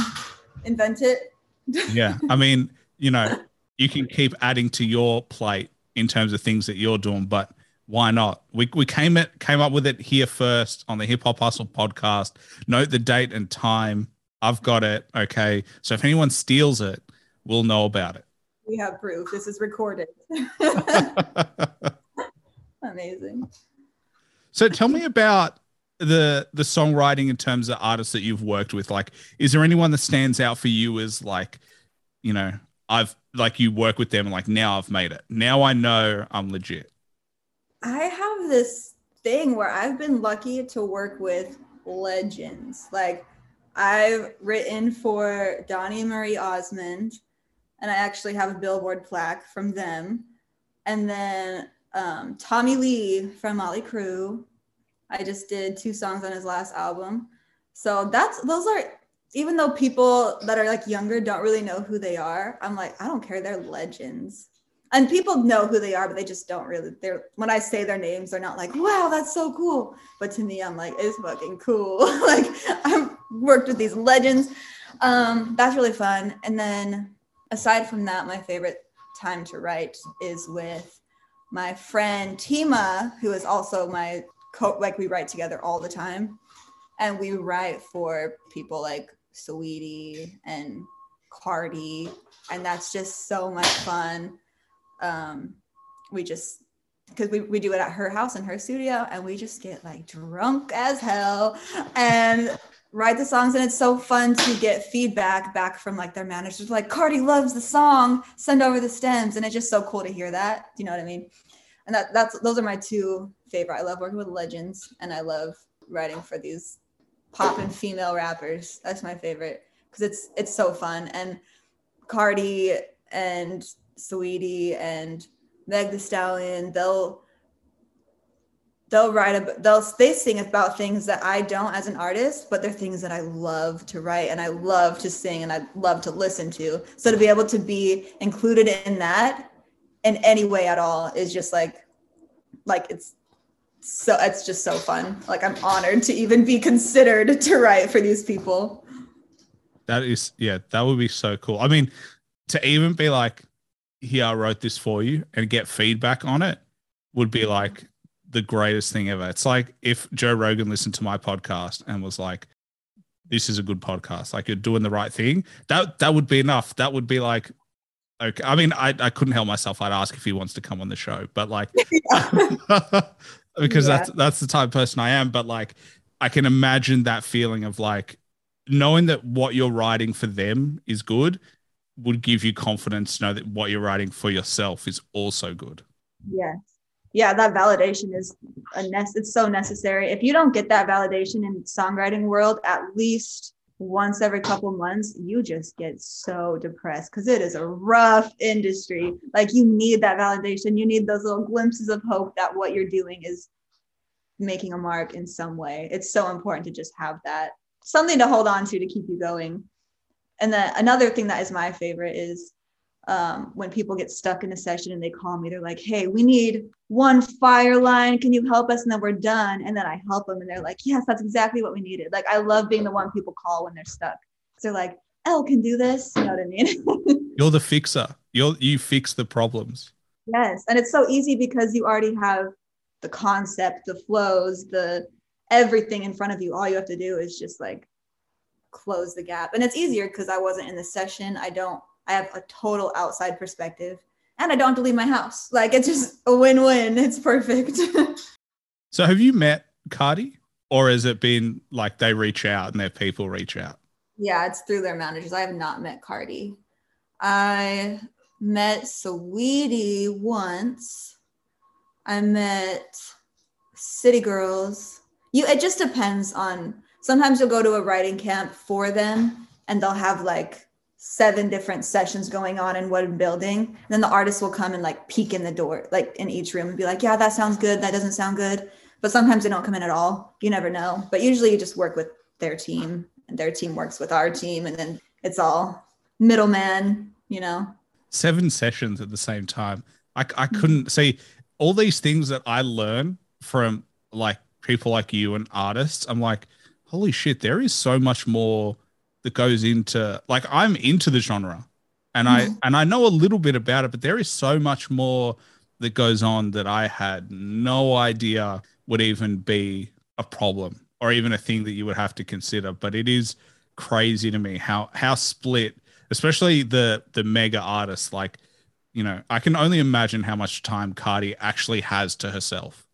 invent it. yeah i mean you know you can keep adding to your plate in terms of things that you're doing but why not we, we came it came up with it here first on the hip hop hustle podcast note the date and time i've got it okay so if anyone steals it we'll know about it We have proof. This is recorded. Amazing. so tell me about the the songwriting in terms of artists that you've worked with like is there anyone that stands out for you as like you know i've like you work with them and like now i've made it now i know i'm legit I have this thing where I've been lucky to work with legends. Like I've written for Donny Marie Osmond, and I actually have a billboard plaque from them. And then um, Tommy Lee from Mötley Crüe. I just did two songs on his last album. So that's those are even though people that are like younger don't really know who they are, I'm like, I don't care, they're legends and people know who they are, but they just don't really. They're when I say their names, they're not like, "Wow, that's so cool." But to me, I'm like, "It's fucking cool." like I've worked with these legends. Um, that's really fun. And then aside from that, my favorite time to write is with my friend Tima, who is also my co. Like we write together all the time, and we write for people like Saweetie and Cardi, and that's just so much fun. Um, we just because we, we do it at her house in her studio and we just get like drunk as hell. And write the songs and it's so fun to get feedback back from like their managers like cardi loves the song send over the stems and it's just so cool to hear that you know what i mean? And that that's those are my two favorite. I love working with legends and i love writing for these pop and female rappers. That's my favorite because it's it's so fun. And cardi and Saweetie and Meg the Stallion, they'll they'll write about they'll they sing about things that I don't as an artist, but they're things that I love to write and I love to sing and I love to listen to. So to be able to be included in that in any way at all is just like like it's so it's just so fun. Like I'm honored to even be considered to write for these people. That is, yeah, that would be so cool. I mean, to even be like, here, I wrote this for you and get feedback on it would be like the greatest thing ever. It's like if Joe Rogan listened to my podcast and was like, this is a good podcast, like you're doing the right thing. That that would be enough. That would be like, okay. I mean, I, I couldn't help myself. I'd ask if he wants to come on the show, but like, because Yeah. that's that's the type of person I am. But like, I can imagine that feeling of like knowing that what you're writing for them is good would give you confidence to know that what you're writing for yourself is also good. Yes. Yeah, that validation is a nece- it's so necessary. If you don't get that validation in songwriting world at least once every couple months, you just get so depressed because it is a rough industry. Like you need that validation. You need those little glimpses of hope that what you're doing is making a mark in some way. It's so important to just have that something to hold on to to keep you going. And then another thing that is my favorite is um, when people get stuck in a session and they call me, they're like, hey, we need one fire line. Can you help us? And then we're done. And then I help them and they're like, yes, that's exactly what we needed. Like, I love being the one people call when they're stuck. So they're like, Elle can do this. You know what I mean? You're the fixer. You're you fix the problems. yes. And it's so easy because you already have the concept, the flows, the everything in front of you. All you have to do is just like close the gap. And it's easier because I wasn't in the session. I don't, I have a total outside perspective and I don't have to leave my house. Like it's just a win win. It's perfect. So have you met Cardi? Or has it been like they reach out and their people reach out? Yeah, it's through their managers. I have not met Cardi. I met Saweetie once. I met City Girls. You it just depends on sometimes you'll go to a writing camp for them and they'll have like seven different sessions going on in one building. And then the artist will come and like peek in the door, like in each room and be like, yeah, that sounds good. That doesn't sound good. But sometimes they don't come in at all. You never know. But usually you just work with their team and their team works with our team. And then it's all middleman, you know? Seven sessions at the same time. I, I mm-hmm. couldn't see all these things that I learn from like people like you and artists. I'm like, holy shit, there is so much more that goes into like I'm into the genre and I mm-hmm. and I know a little bit about it, but there is so much more that goes on that I had no idea would even be a problem or even a thing that you would have to consider. But it is crazy to me how how split, especially the the mega artists. Like, you know, I can only imagine how much time Cardi actually has to herself.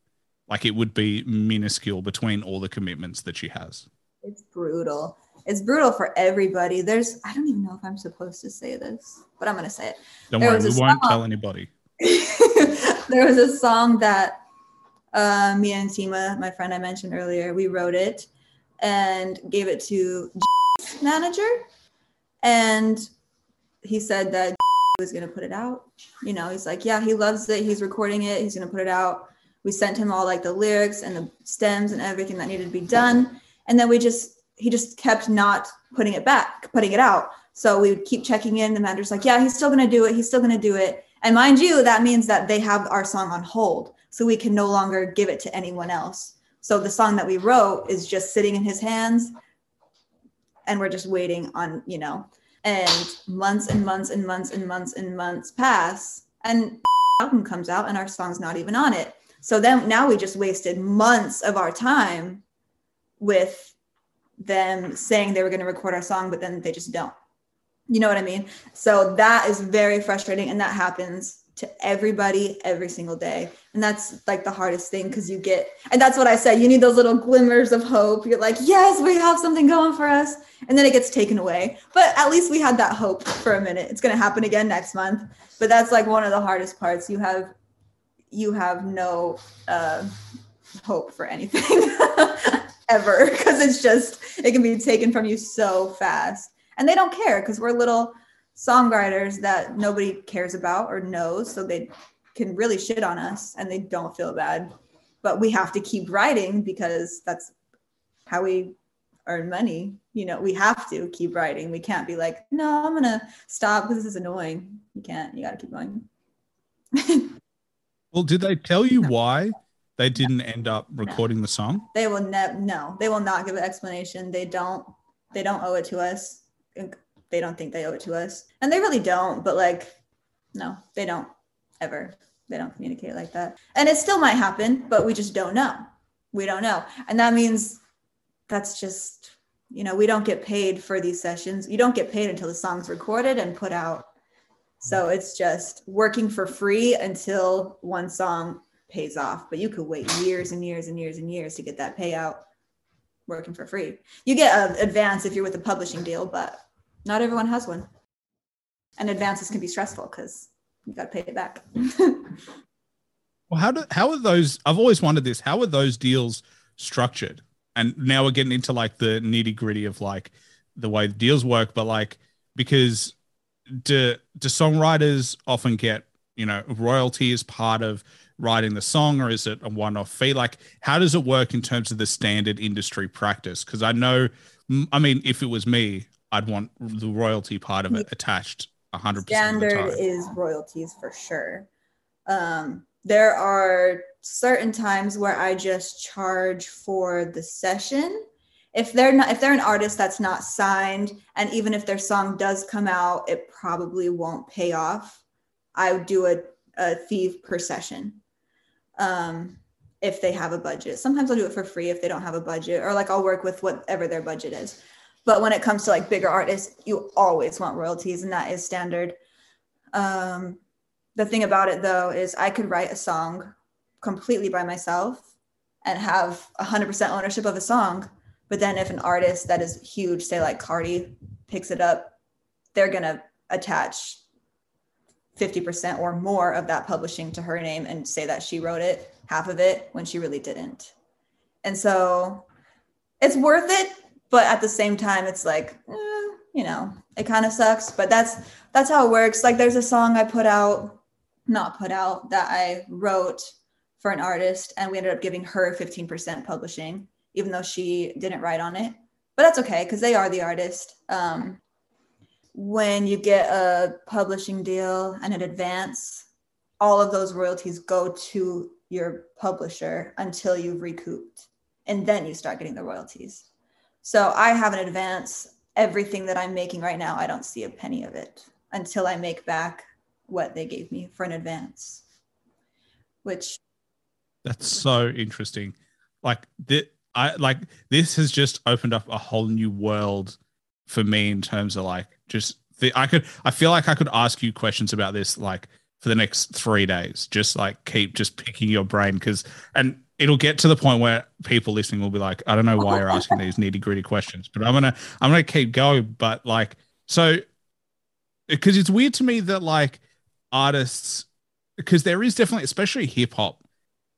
Like it would be minuscule between all the commitments that she has. It's brutal. It's brutal for everybody. There's I don't even know if I'm supposed to say this, but I'm gonna say it. Don't there worry, we won't tell anybody. there was a song that uh, me and Tima, my friend I mentioned earlier, we wrote it and gave it to manager, and he said that he was gonna put it out. You know, he's like, yeah, he loves it. He's recording it. He's gonna put it out. We sent him all like the lyrics and the stems and everything that needed to be done, and then we just he just kept not putting it back, putting it out. So we would keep checking in. The manager's like, yeah, he's still gonna do it. He's still gonna do it. And mind you, that means that they have our song on hold. So we can no longer give it to anyone else. So the song that we wrote is just sitting in his hands and we're just waiting on, you know, and months and months and months and months and months pass and album comes out and our song's not even on it. So then now we just wasted months of our time with them saying they were going to record our song, but then they just don't. You know what I mean? So that is very frustrating. And that happens to everybody every single day. And that's like the hardest thing because you get, and that's what I said, you need those little glimmers of hope. You're like, yes, we have something going for us. And then it gets taken away. But at least we had that hope for a minute. It's going to happen again next month. But that's like one of the hardest parts. You have, you have no uh, hope for anything. ever because it's just it can be taken from you so fast. And they don't care because we're little songwriters that nobody cares about or knows so they can really shit on us and they don't feel bad. But we have to keep writing because that's how we earn money you know we have to keep writing. We can't be like no i'm gonna stop because this is annoying. You can't you gotta keep going. Well did they tell you why they didn't end up recording no. the song. They will never. No, they will not give an explanation. They don't. They don't owe it to us. They don't think they owe it to us, and they really don't. But like, no, they don't ever. They don't communicate like that, and it still might happen, but we just don't know. We don't know, and that means that's just you know we don't get paid for these sessions. You don't get paid until the song's recorded and put out. So it's just working for free until one song pays off, but you could wait years and years and years and years to get that payout working for free. You get an advance if you're with a publishing deal, but not everyone has one. And advances can be stressful because you got to pay it back. well, how do how are those? I've always wondered this. How are those deals structured? And now we're getting into like the nitty gritty of like the way the deals work, but like because do do songwriters often get you know royalty as part of writing the song or is it a one-off fee? Like how does it work in terms of the standard industry practice? Because i know i mean if it was me i'd want the royalty part of it attached 100% standard is royalties for sure. Um, there are certain times where i just charge for the session. If they're not if they're an artist that's not signed and even if their song does come out it probably won't pay off. I would do a, a fee per session um, if they have a budget. Sometimes I'll do it for free if they don't have a budget, or like I'll work with whatever their budget is. But when it comes to like bigger artists, you always want royalties, and that is standard. Um, the thing about it though is I could write a song completely by myself and have 100% ownership of a song, But then if an artist that is huge, say like Cardi, picks it up, they're gonna attach 50% or more of that publishing to her name and say that she wrote it, half of it, when she really didn't. And so it's worth it, but at the same time, it's like, eh, you know, it kind of sucks. But that's that's how it works. Like there's a song I put out, not put out, that I wrote for an artist, and we ended up giving her 15% publishing, even though she didn't write on it. But that's okay because they are the artist. Um, when you get a publishing deal and an advance, all of those royalties go to your publisher until you've recouped, and then you start getting the royalties. So I have an advance. Everything that I'm making right now, I don't see a penny of it until I make back what they gave me for an advance. Which that's so interesting. Like that, I like this has just opened up a whole new world for me in terms of like just the, I could I feel like I could ask you questions about this like for the next three days. Just like keep just picking your brain because and it'll get to the point where people listening will be like, I don't know why you're asking these nitty gritty questions, but I'm gonna I'm gonna keep going. But like so because it's weird to me that like artists because there is definitely especially hip hop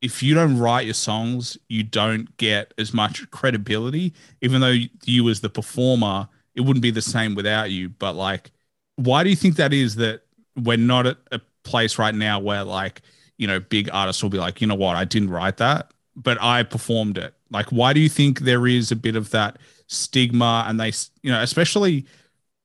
if you don't write your songs you don't get as much credibility even though you as the performer it wouldn't be the same without you. But like, why do you think that is that we're not at a place right now where like, you know, big artists will be like, you know what, I didn't write that, but I performed it. Like, why do you think there is a bit of that stigma? And they, you know, especially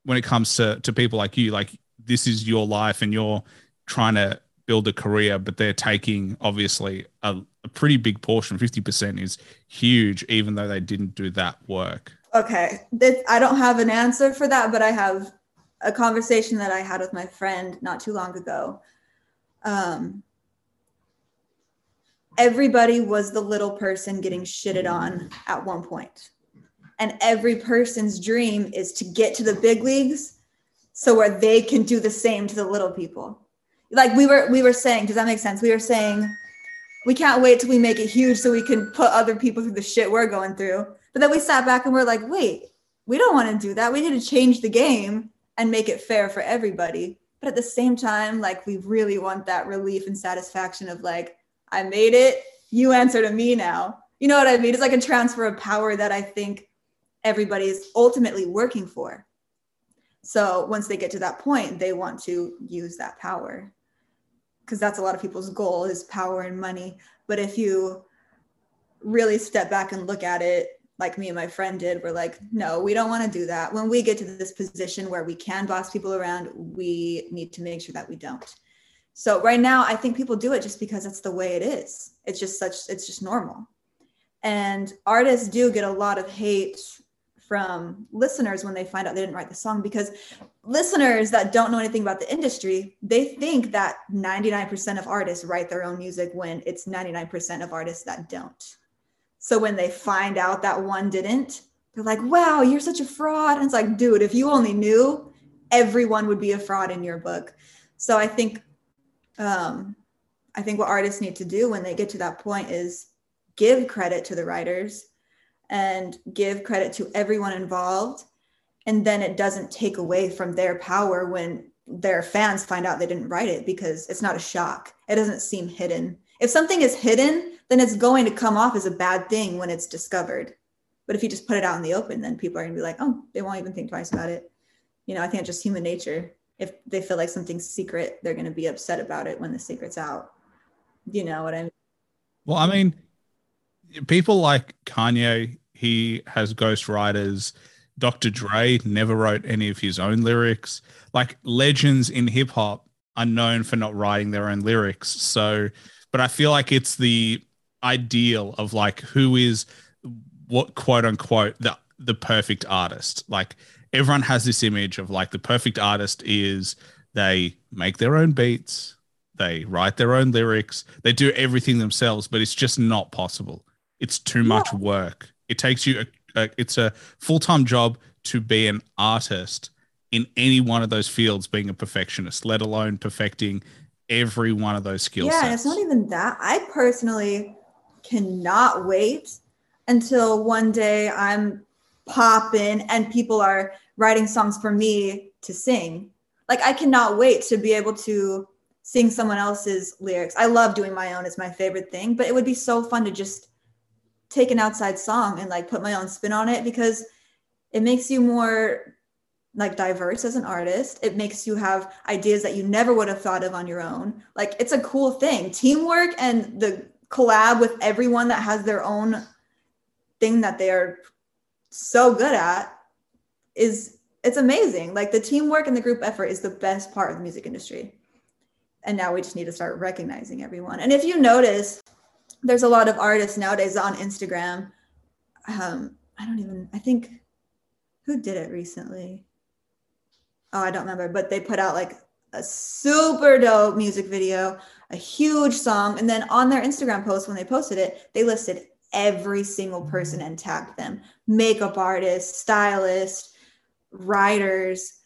when it comes to to people like you, like this is your life and you're trying to build a career, but they're taking obviously a, a pretty big portion. Fifty percent is huge, even though they didn't do that work. Okay. This, I don't have an answer for that, but I have a conversation that I had with my friend not too long ago. Um, everybody was the little person getting shitted on at one point. And every person's dream is to get to the big leagues so where they can do the same to the little people. Like we were we were saying, does that make sense? We were saying we can't wait till we make it huge so we can put other people through the shit we're going through. But then we sat back and we're like, wait, we don't want to do that. We need to change the game and make it fair for everybody. But at the same time, like we really want that relief and satisfaction of like, I made it, you answer to me now. You know what I mean? It's like a transfer of power that I think everybody is ultimately working for. So once they get to that point, they want to use that power because that's a lot of people's goal is power and money. But if you really step back and look at it like me and my friend did, we're like, no, we don't want to do that. When we get to this position where we can boss people around, we need to make sure that we don't. So right now, I think people do it just because it's the way it is. It's just such, it's just normal. And artists do get a lot of hate from listeners when they find out they didn't write the song because listeners that don't know anything about the industry, they think that 99% of artists write their own music when it's 99% of artists that don't. So when they find out that one didn't, they're like, wow, you're such a fraud. And it's like, dude, if you only knew, everyone would be a fraud in your book. So I think um, I think what artists need to do when they get to that point is give credit to the writers and give credit to everyone involved. And then it doesn't take away from their power when their fans find out they didn't write it because it's not a shock. It doesn't seem hidden. If something is hidden, then it's going to come off as a bad thing when it's discovered. But if you just put it out in the open, then people are going to be like, oh, they won't even think twice about it. You know, I think it's just human nature. If they feel like something's secret, they're going to be upset about it when the secret's out. You know what I mean? Well, I mean, people like Kanye, he has ghostwriters. Dr. Dre never wrote any of his own lyrics. Like legends in hip hop are known for not writing their own lyrics. So but I feel like it's the ideal of like who is what quote unquote the the perfect artist. Like everyone has this image of like the perfect artist is they make their own beats, they write their own lyrics, they do everything themselves, but it's just not possible. It's too much work. It takes you a, a it's a full-time job to be an artist in any one of those fields being a perfectionist, let alone perfecting every one of those skills. Yeah, it's not even that. I personally cannot wait until one day I'm popping and people are writing songs for me to sing. Like I cannot wait to be able to sing someone else's lyrics. I love doing my own, it's my favorite thing, but it would be so fun to just take an outside song and like put my own spin on it because it makes you more like diverse as an artist. It makes you have ideas that you never would have thought of on your own. Like it's a cool thing. Teamwork and the collab with everyone that has their own thing that they are so good at is it's amazing. Like the teamwork and the group effort is the best part of the music industry. And now we just need to start recognizing everyone. And if you notice there's a lot of artists nowadays on instagram. Um, i don't even i think who did it recently? Oh i don't remember but they put out like a super dope music video a huge song and then on their instagram post when they posted it they listed every single person and tagged them makeup artists stylists writers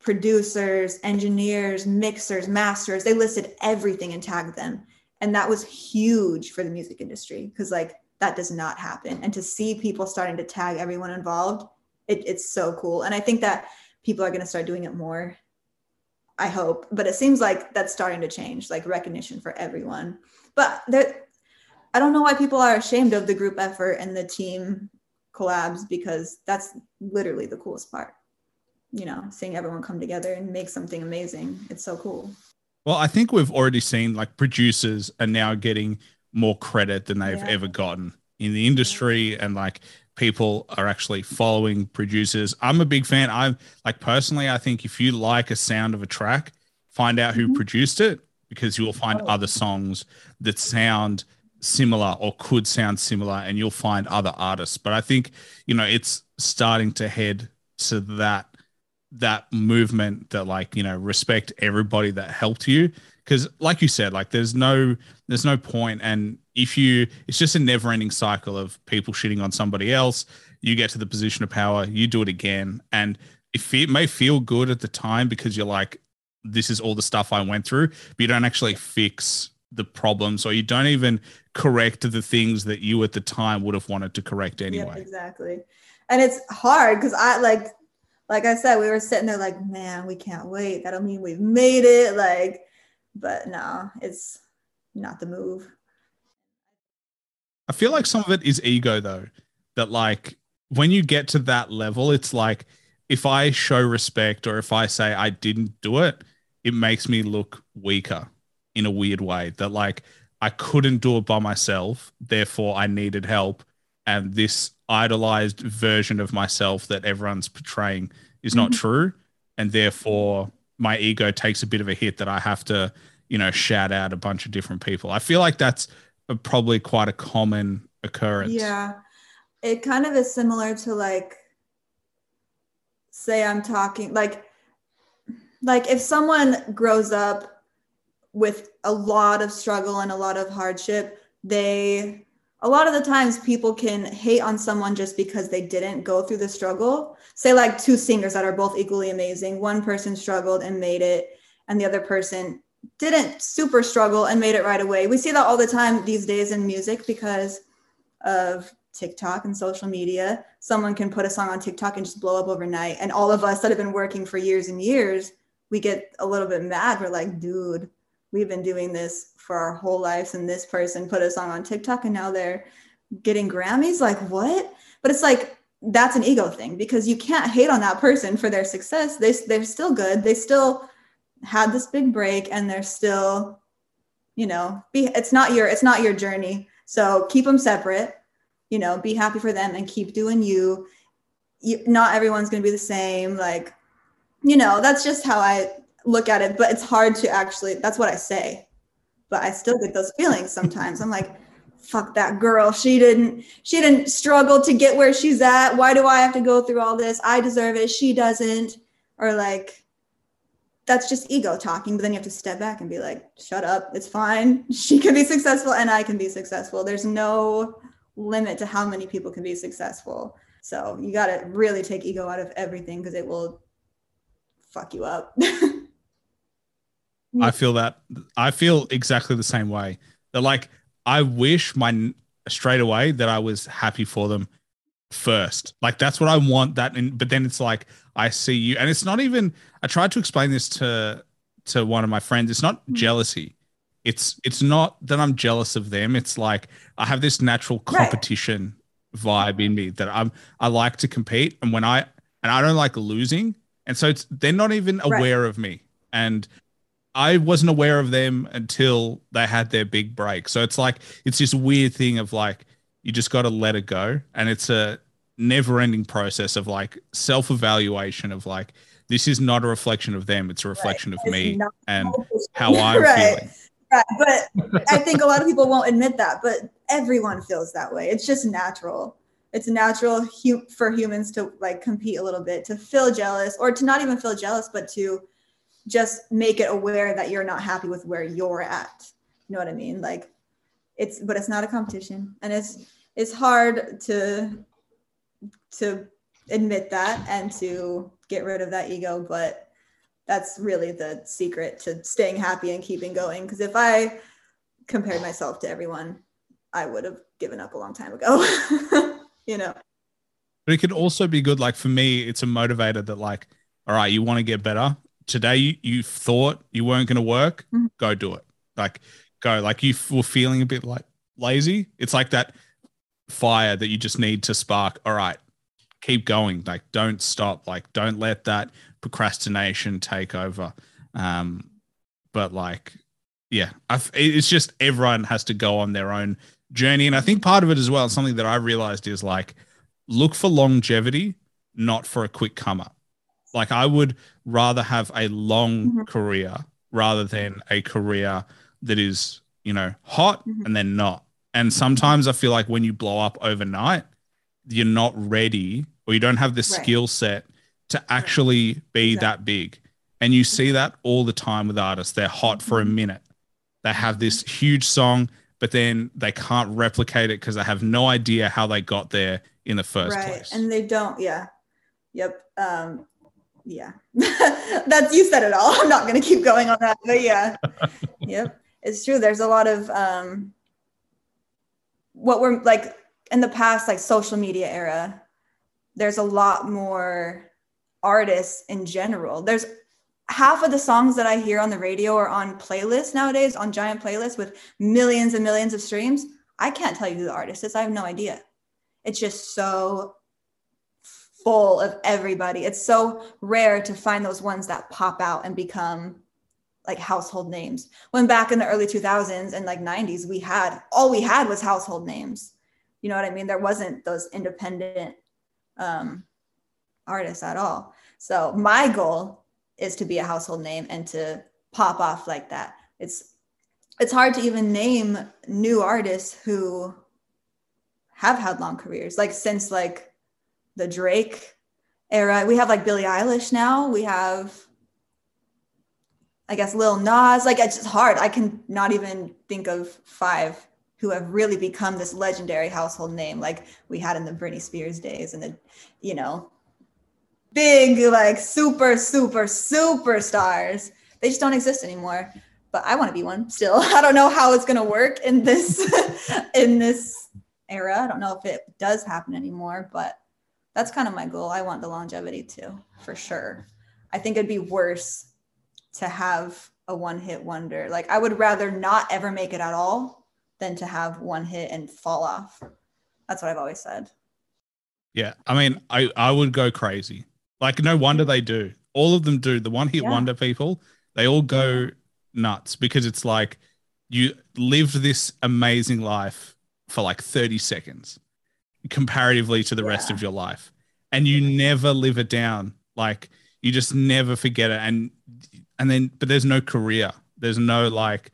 producers, engineers, mixers, masters. They listed everything and tagged them. And that was huge for the music industry because, like, that does not happen. And to see people starting to tag everyone involved, it, it's so cool. And I think that people are going to start doing it more. I hope. But it seems like that's starting to change, like recognition for everyone. But there, I don't know why people are ashamed of the group effort and the team collabs because that's literally the coolest part you know, seeing everyone come together and make something amazing. It's so cool. Well, I think we've already seen like producers are now getting more credit than they've yeah. ever gotten in the industry and like people are actually following producers. I'm a big fan. I'm like personally, I think if you like a sound of a track, find out who mm-hmm. produced it because you will find oh. other songs that sound similar or could sound similar and you'll find other artists. But I think, you know, it's starting to head to that that movement that like you know respect everybody that helped you. Because like you said like there's no there's no point. And if you it's just a never ending cycle of people shitting on somebody else. You get to the position of power you do it again. And if it may feel good at the time because you're like this is all the stuff i went through but you don't actually fix the problems or you don't even correct the things that you at the time would have wanted to correct anyway. exactly. And it's hard because i like like I said, we were sitting there like, man, we can't wait. That'll mean we've made it. Like, but no, it's not the move. I feel like some of it is ego though. That like when you get to that level, it's like if I show respect or if I say I didn't do it, it makes me look weaker in a weird way. That like I couldn't do it by myself, therefore I needed help. And this idolized version of myself that everyone's portraying is not mm-hmm. true. And therefore my ego takes a bit of a hit that i have to you know shout out a bunch of different people. I feel like that's a, probably quite a common occurrence. Yeah. It kind of is similar to like say i'm talking like like if someone grows up with a lot of struggle and a lot of hardship they a lot of the times people can hate on someone just because they didn't go through the struggle. Say, like two singers that are both equally amazing. One person struggled and made it, and the other person didn't super struggle and made it right away. We see that all the time these days in music because of TikTok and social media. Someone can put a song on TikTok and just blow up overnight. And all of us that have been working for years and years, we get a little bit mad. We're like, dude, we've been doing this for our whole lives and this person put a song on TikTok and now they're getting Grammys? Like what? But it's like that's an ego thing because you can't hate on that person for their success. They they're still good. They still had this big break and they're still you know be it's not your it's not your journey. So keep them separate you know be happy for them and keep doing you, you not everyone's going to be the same like you know that's just how i look at it but it's hard to actually that's what i say but I still get those feelings sometimes. I'm like, fuck that girl. She didn't she didn't struggle to get where she's at. Why do I have to go through all this? I deserve it. She doesn't. Or like that's just ego talking, but then you have to step back and be like, shut up. It's fine. She can be successful and I can be successful. There's no limit to how many people can be successful. So you got to really take ego out of everything because it will fuck you up. I feel that I feel exactly the same way. That like I wish my straight away that I was happy for them first. Like that's what I want. That, in, but then it's like I see you, and it's not even. I tried to explain this to to one of my friends. It's not mm. jealousy. It's it's not that I'm jealous of them. It's like I have this natural competition right. vibe in me that I'm. I like to compete, and when I and I don't like losing, and so it's they're not even aware right. of me, and I wasn't aware of them until they had their big break. So it's like it's this weird thing of like you just got to let it go, and it's a never-ending process of like self-evaluation of like this is not a reflection of them; it's a reflection right. of it's me and how I'm right. feeling. Right, but I think a lot of people won't admit that, but everyone feels that way. It's just natural. It's natural hu- for humans to like compete a little bit, to feel jealous, or to not even feel jealous, but to just make it aware that you're not happy with where you're at. You know what I mean? Like it's but it's not a competition and it's it's hard to to admit that and to get rid of that ego, but that's really the secret to staying happy and keeping going because if I compared myself to everyone, I would have given up a long time ago. you know. But it could also be good like for me it's a motivator that like all right, you want to get better today you, thought you weren't going to work, mm-hmm. go do it. Like, go. Like, you were feeling a bit like lazy. It's like that fire that you just need to spark. All right, keep going. Like, don't stop. Like, don't let that procrastination take over. Um, but like, yeah, I've, it's just everyone has to go on their own journey. And I think part of it as well, something that I realized is like, look for longevity, not for a quick come up. Like I would rather have a long mm-hmm. career rather than a career that is, you know, hot mm-hmm. and then not. And sometimes I feel like when you blow up overnight, you're not ready or you don't have the right. skill set to actually be exactly. that big. And you see that all the time with artists. They're hot for a mm-hmm. minute. They have this huge song, but then they can't replicate it because they have no idea how they got there in the first right. place. And they don't, yeah. Yep. Um, yeah. That's you said it all. I'm not going to keep going on that but yeah. Yep. It's true. There's a lot of um what we're like in the past like social media era there's a lot more artists in general. There's half of the songs that i hear on the radio are on playlists nowadays on giant playlists with millions and millions of streams. I can't tell you who the artist is. I have no idea. It's just so full of everybody. It's so rare to find those ones that pop out and become like household names. When back in the early 2000s and like 90s, we had all we had was household names. You know what I mean? There wasn't those independent um, artists at all. So my goal is to be a household name and to pop off like that. It's it's hard to even name new artists who have had long careers. Like since like the Drake era. We have like Billie Eilish now. We have, I guess, Lil Nas. Like it's just hard. I can not even think of five who have really become this legendary household name, like we had in the Britney Spears days and the, you know, big like super super superstars. They just don't exist anymore. But I want to be one still. I don't know how it's gonna work in this in this era. I don't know if it does happen anymore, but that's kind of my goal. I want the longevity too, for sure. I think it'd be worse to have a one hit wonder. Like I would rather not ever make it at all than to have one hit and fall off. That's what I've always said. Yeah. I mean, I, I would go crazy. Like, no wonder they do. All of them do. The one hit yeah. wonder people, they all go nuts because it's like you lived this amazing life for like 30 seconds comparatively to the yeah. rest of your life. And you never live it down. Like you just never forget it. And and then but there's no career. There's no like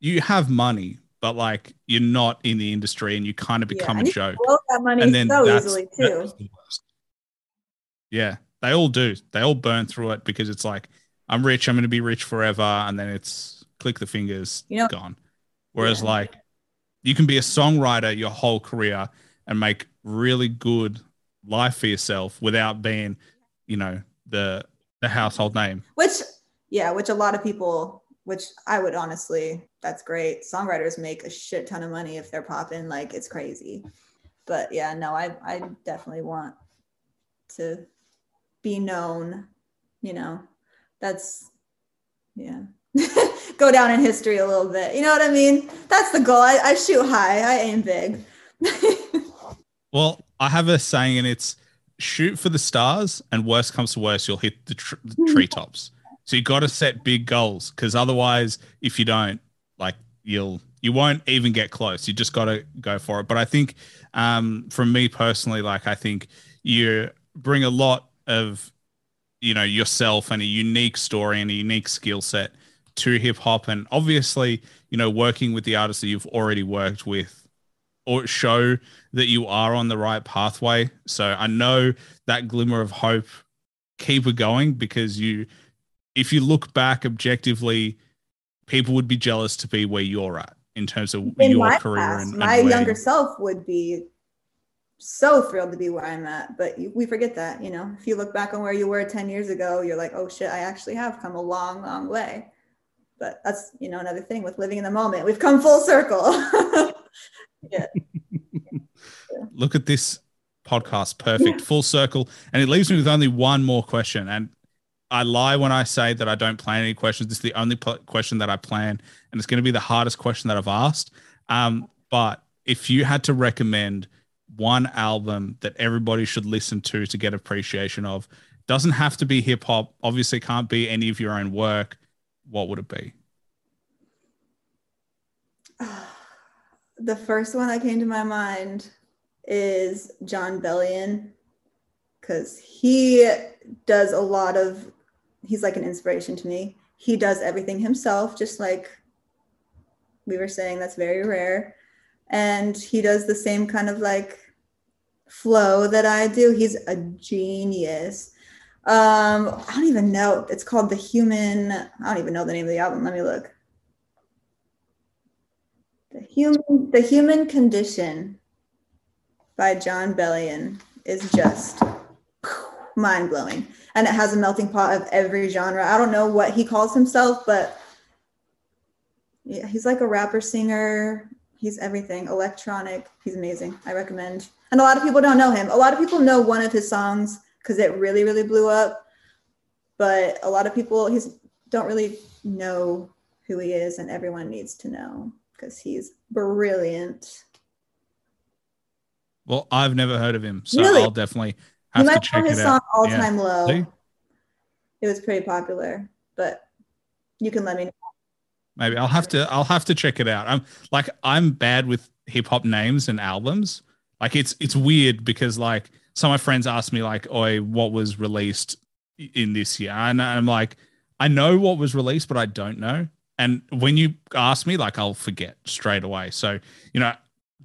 you have money but like you're not in the industry and you kind of become yeah, a joke. and then so that's, easily too. that's yeah they all do. They all burn through it because it's like i'm rich i'm going to be rich forever and then it's click the fingers you know, gone. Whereas yeah. like you can be a songwriter your whole career and make really good life for yourself without being, you know, the the household name. Which yeah, which a lot of people which I would honestly, that's great. Songwriters make a shit ton of money if they're popping, like it's crazy. But yeah, no, I I definitely want to be known, you know. That's yeah. Go down in history a little bit. You know what I mean? That's the goal. I, I shoot high, I aim big. well, I have a saying, and it's shoot for the stars, and worst comes to worst, you'll hit the, tr- the treetops. So you got to set big goals because otherwise, if you don't, like you'll you won't even get close. You just got to go for it. But I think, um, from me personally, like I think you bring a lot of, you know, yourself and a unique story and a unique skill set to hip hop, and obviously, you know, working with the artists that you've already worked with or show that you are on the right pathway. So I know that glimmer of hope. Keep it going because you if you look back objectively, people would be jealous to be where you're at in terms of in your career. Past, and, and my younger self would be so thrilled to be where I'm at, but we forget that, you know, if you look back on where you were 10 years ago, you're like, oh shit, I actually have come a long, long way. But that's, you know, another thing with living in the moment. We've come full circle. yeah. Look at this podcast. Perfect. Full circle. And it leaves me with only one more question. And I lie when I say that I don't plan any questions. This is the only pl- question that I plan, and it's going to be the hardest question that I've asked. Um, but if you had to recommend one album that everybody should listen to to get appreciation of, doesn't have to be hip hop. Obviously, can't be any of your own work. What would it be? The first one that came to my mind is Jon Bellion because he does a lot of he's like an inspiration to me. He does everything himself, just like we were saying, that's very rare. And he does the same kind of like flow that I do. He's a genius. Um, I don't even know. It's called The Human, I don't even know the name of the album. Let me look. Human, the Human Condition by Jon Bellion is just mind blowing. And it has a melting pot of every genre. I don't know what he calls himself, but yeah, he's like a rapper, singer. He's everything electronic. He's amazing. I recommend. And a lot of people don't know him. A lot of people know one of his songs because it really, really blew up. But a lot of people he's don't really know who he is, and everyone needs to know because he's brilliant. Well, I've never heard of him, so really? I'll definitely have to you might know his song "All Time. Low." See? It was pretty popular, but you can let me know. Maybe I'll have to. I'll have to check it out. I'm like I'm bad with hip hop names and albums. Like it's it's weird because like some of my friends ask me like, "Oi, what was released in this year?" And I'm like, I know what was released, but I don't know. And when you ask me, like, I'll forget straight away. So you know,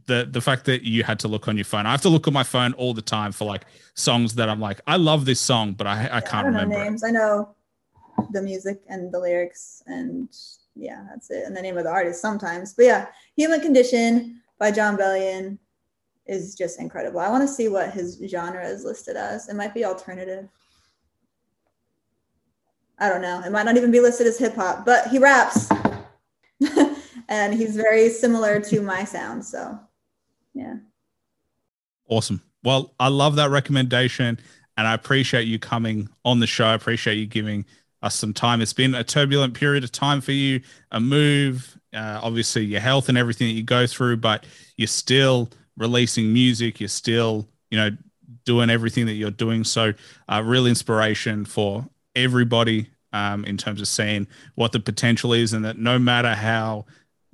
the the fact that you had to look on your phone. I have to look on my phone all the time for like songs that I'm like, I love this song, but I I can't I remember names. It. I know the music and the lyrics, and yeah, that's it. And the name of the artist sometimes. But yeah, Human Condition by Jon Bellion is just incredible. I want to see what his genre is listed as. It might be alternative. I don't know. It might not even be listed as hip hop, but he raps. and he's very similar to my sound. So yeah. Awesome. Well, I love that recommendation and I appreciate you coming on the show. I appreciate you giving us some time. It's been a turbulent period of time for you, a move, uh, obviously your health and everything that you go through, but you're still releasing music. You're still, you know, doing everything that you're doing. So, uh, real inspiration for everybody um, in terms of seeing what the potential is, and that no matter how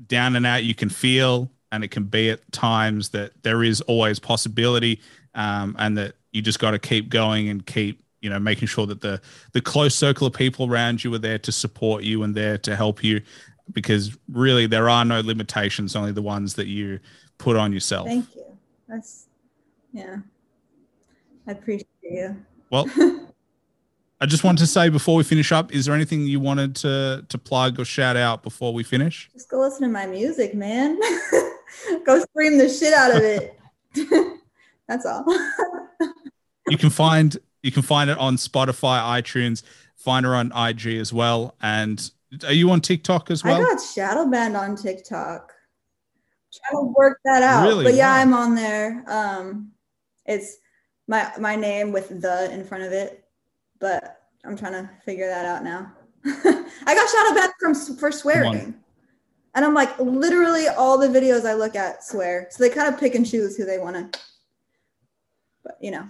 down and out you can feel, and it can be at times that there is always possibility um, and that you just got to keep going and keep you know making sure that the the close circle of people around you are there to support you and there to help you because really there are no limitations only the ones that you put on yourself. Thank you. That's yeah. I appreciate you well I just want to say before we finish up, is there anything you wanted to to plug or shout out before we finish? Just go listen to my music, man. go scream the shit out of it. That's all. you can find you can find it on Spotify, iTunes, find her on IG as well. And Are you on TikTok as well? I got shadow banned on TikTok. Trying to work that out. Really? But yeah, Wow. I'm on there. Um it's my my name with the in front of it. But I'm trying to figure that out now. I got shadow banned from for swearing. And I'm like literally all the videos I look at swear. So they kind of pick and choose who they want to but you know.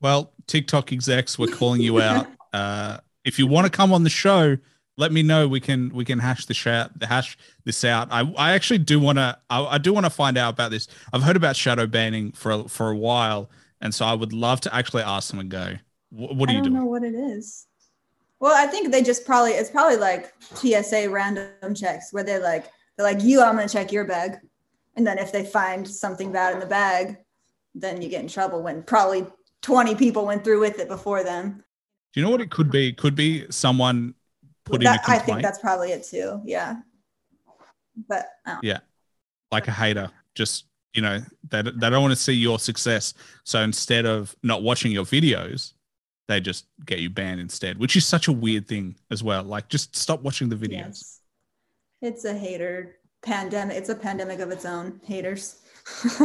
Well, TikTok execs, we're calling you out. Uh, if you want to come on the show, let me know. We can we can hash the sh- hash this out. I, I actually do want to I, I do want to find out about this. I've heard about shadow banning for a, for a while, and so I would love to actually ask them and go. What, are I you don't doing? know what it is. Well, I think they just probably it's probably like TSA random checks where they're like they're like you, I'm gonna check your bag, and then if they find something bad in the bag, then you get in trouble. When probably 20 people went through with it before them. Do you know what it could be? It could be someone put in a That, I think that's probably it too. Yeah, but I don't- like a hater. Just you know, they they don't want to see your success. So instead of not watching your videos, they just get you banned instead, which is such a weird thing as well. Like, just stop watching the videos. yes. it's a hater pandemic. It's a pandemic of its own. Haters.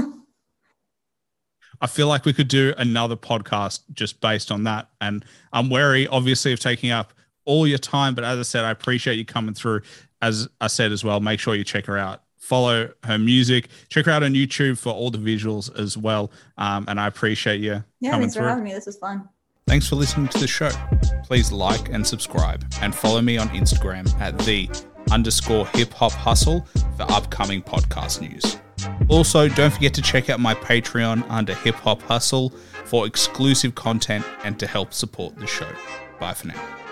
I feel like we could do another podcast just based on that. And I'm wary, obviously, of taking up all your time. But as I said, I appreciate you coming through. As I said as well, make sure you check her out. Follow her music. Check her out on YouTube for all the visuals as well. Um, and I appreciate you yeah, coming thanks for through. having me. This was fun. Thanks for listening to the show. Please like and subscribe and follow me on Instagram at the underscore hip hop hustle for upcoming podcast news. Also, don't forget to check out my Patreon under Hip Hop Hustle for exclusive content and to help support the show. Bye for now.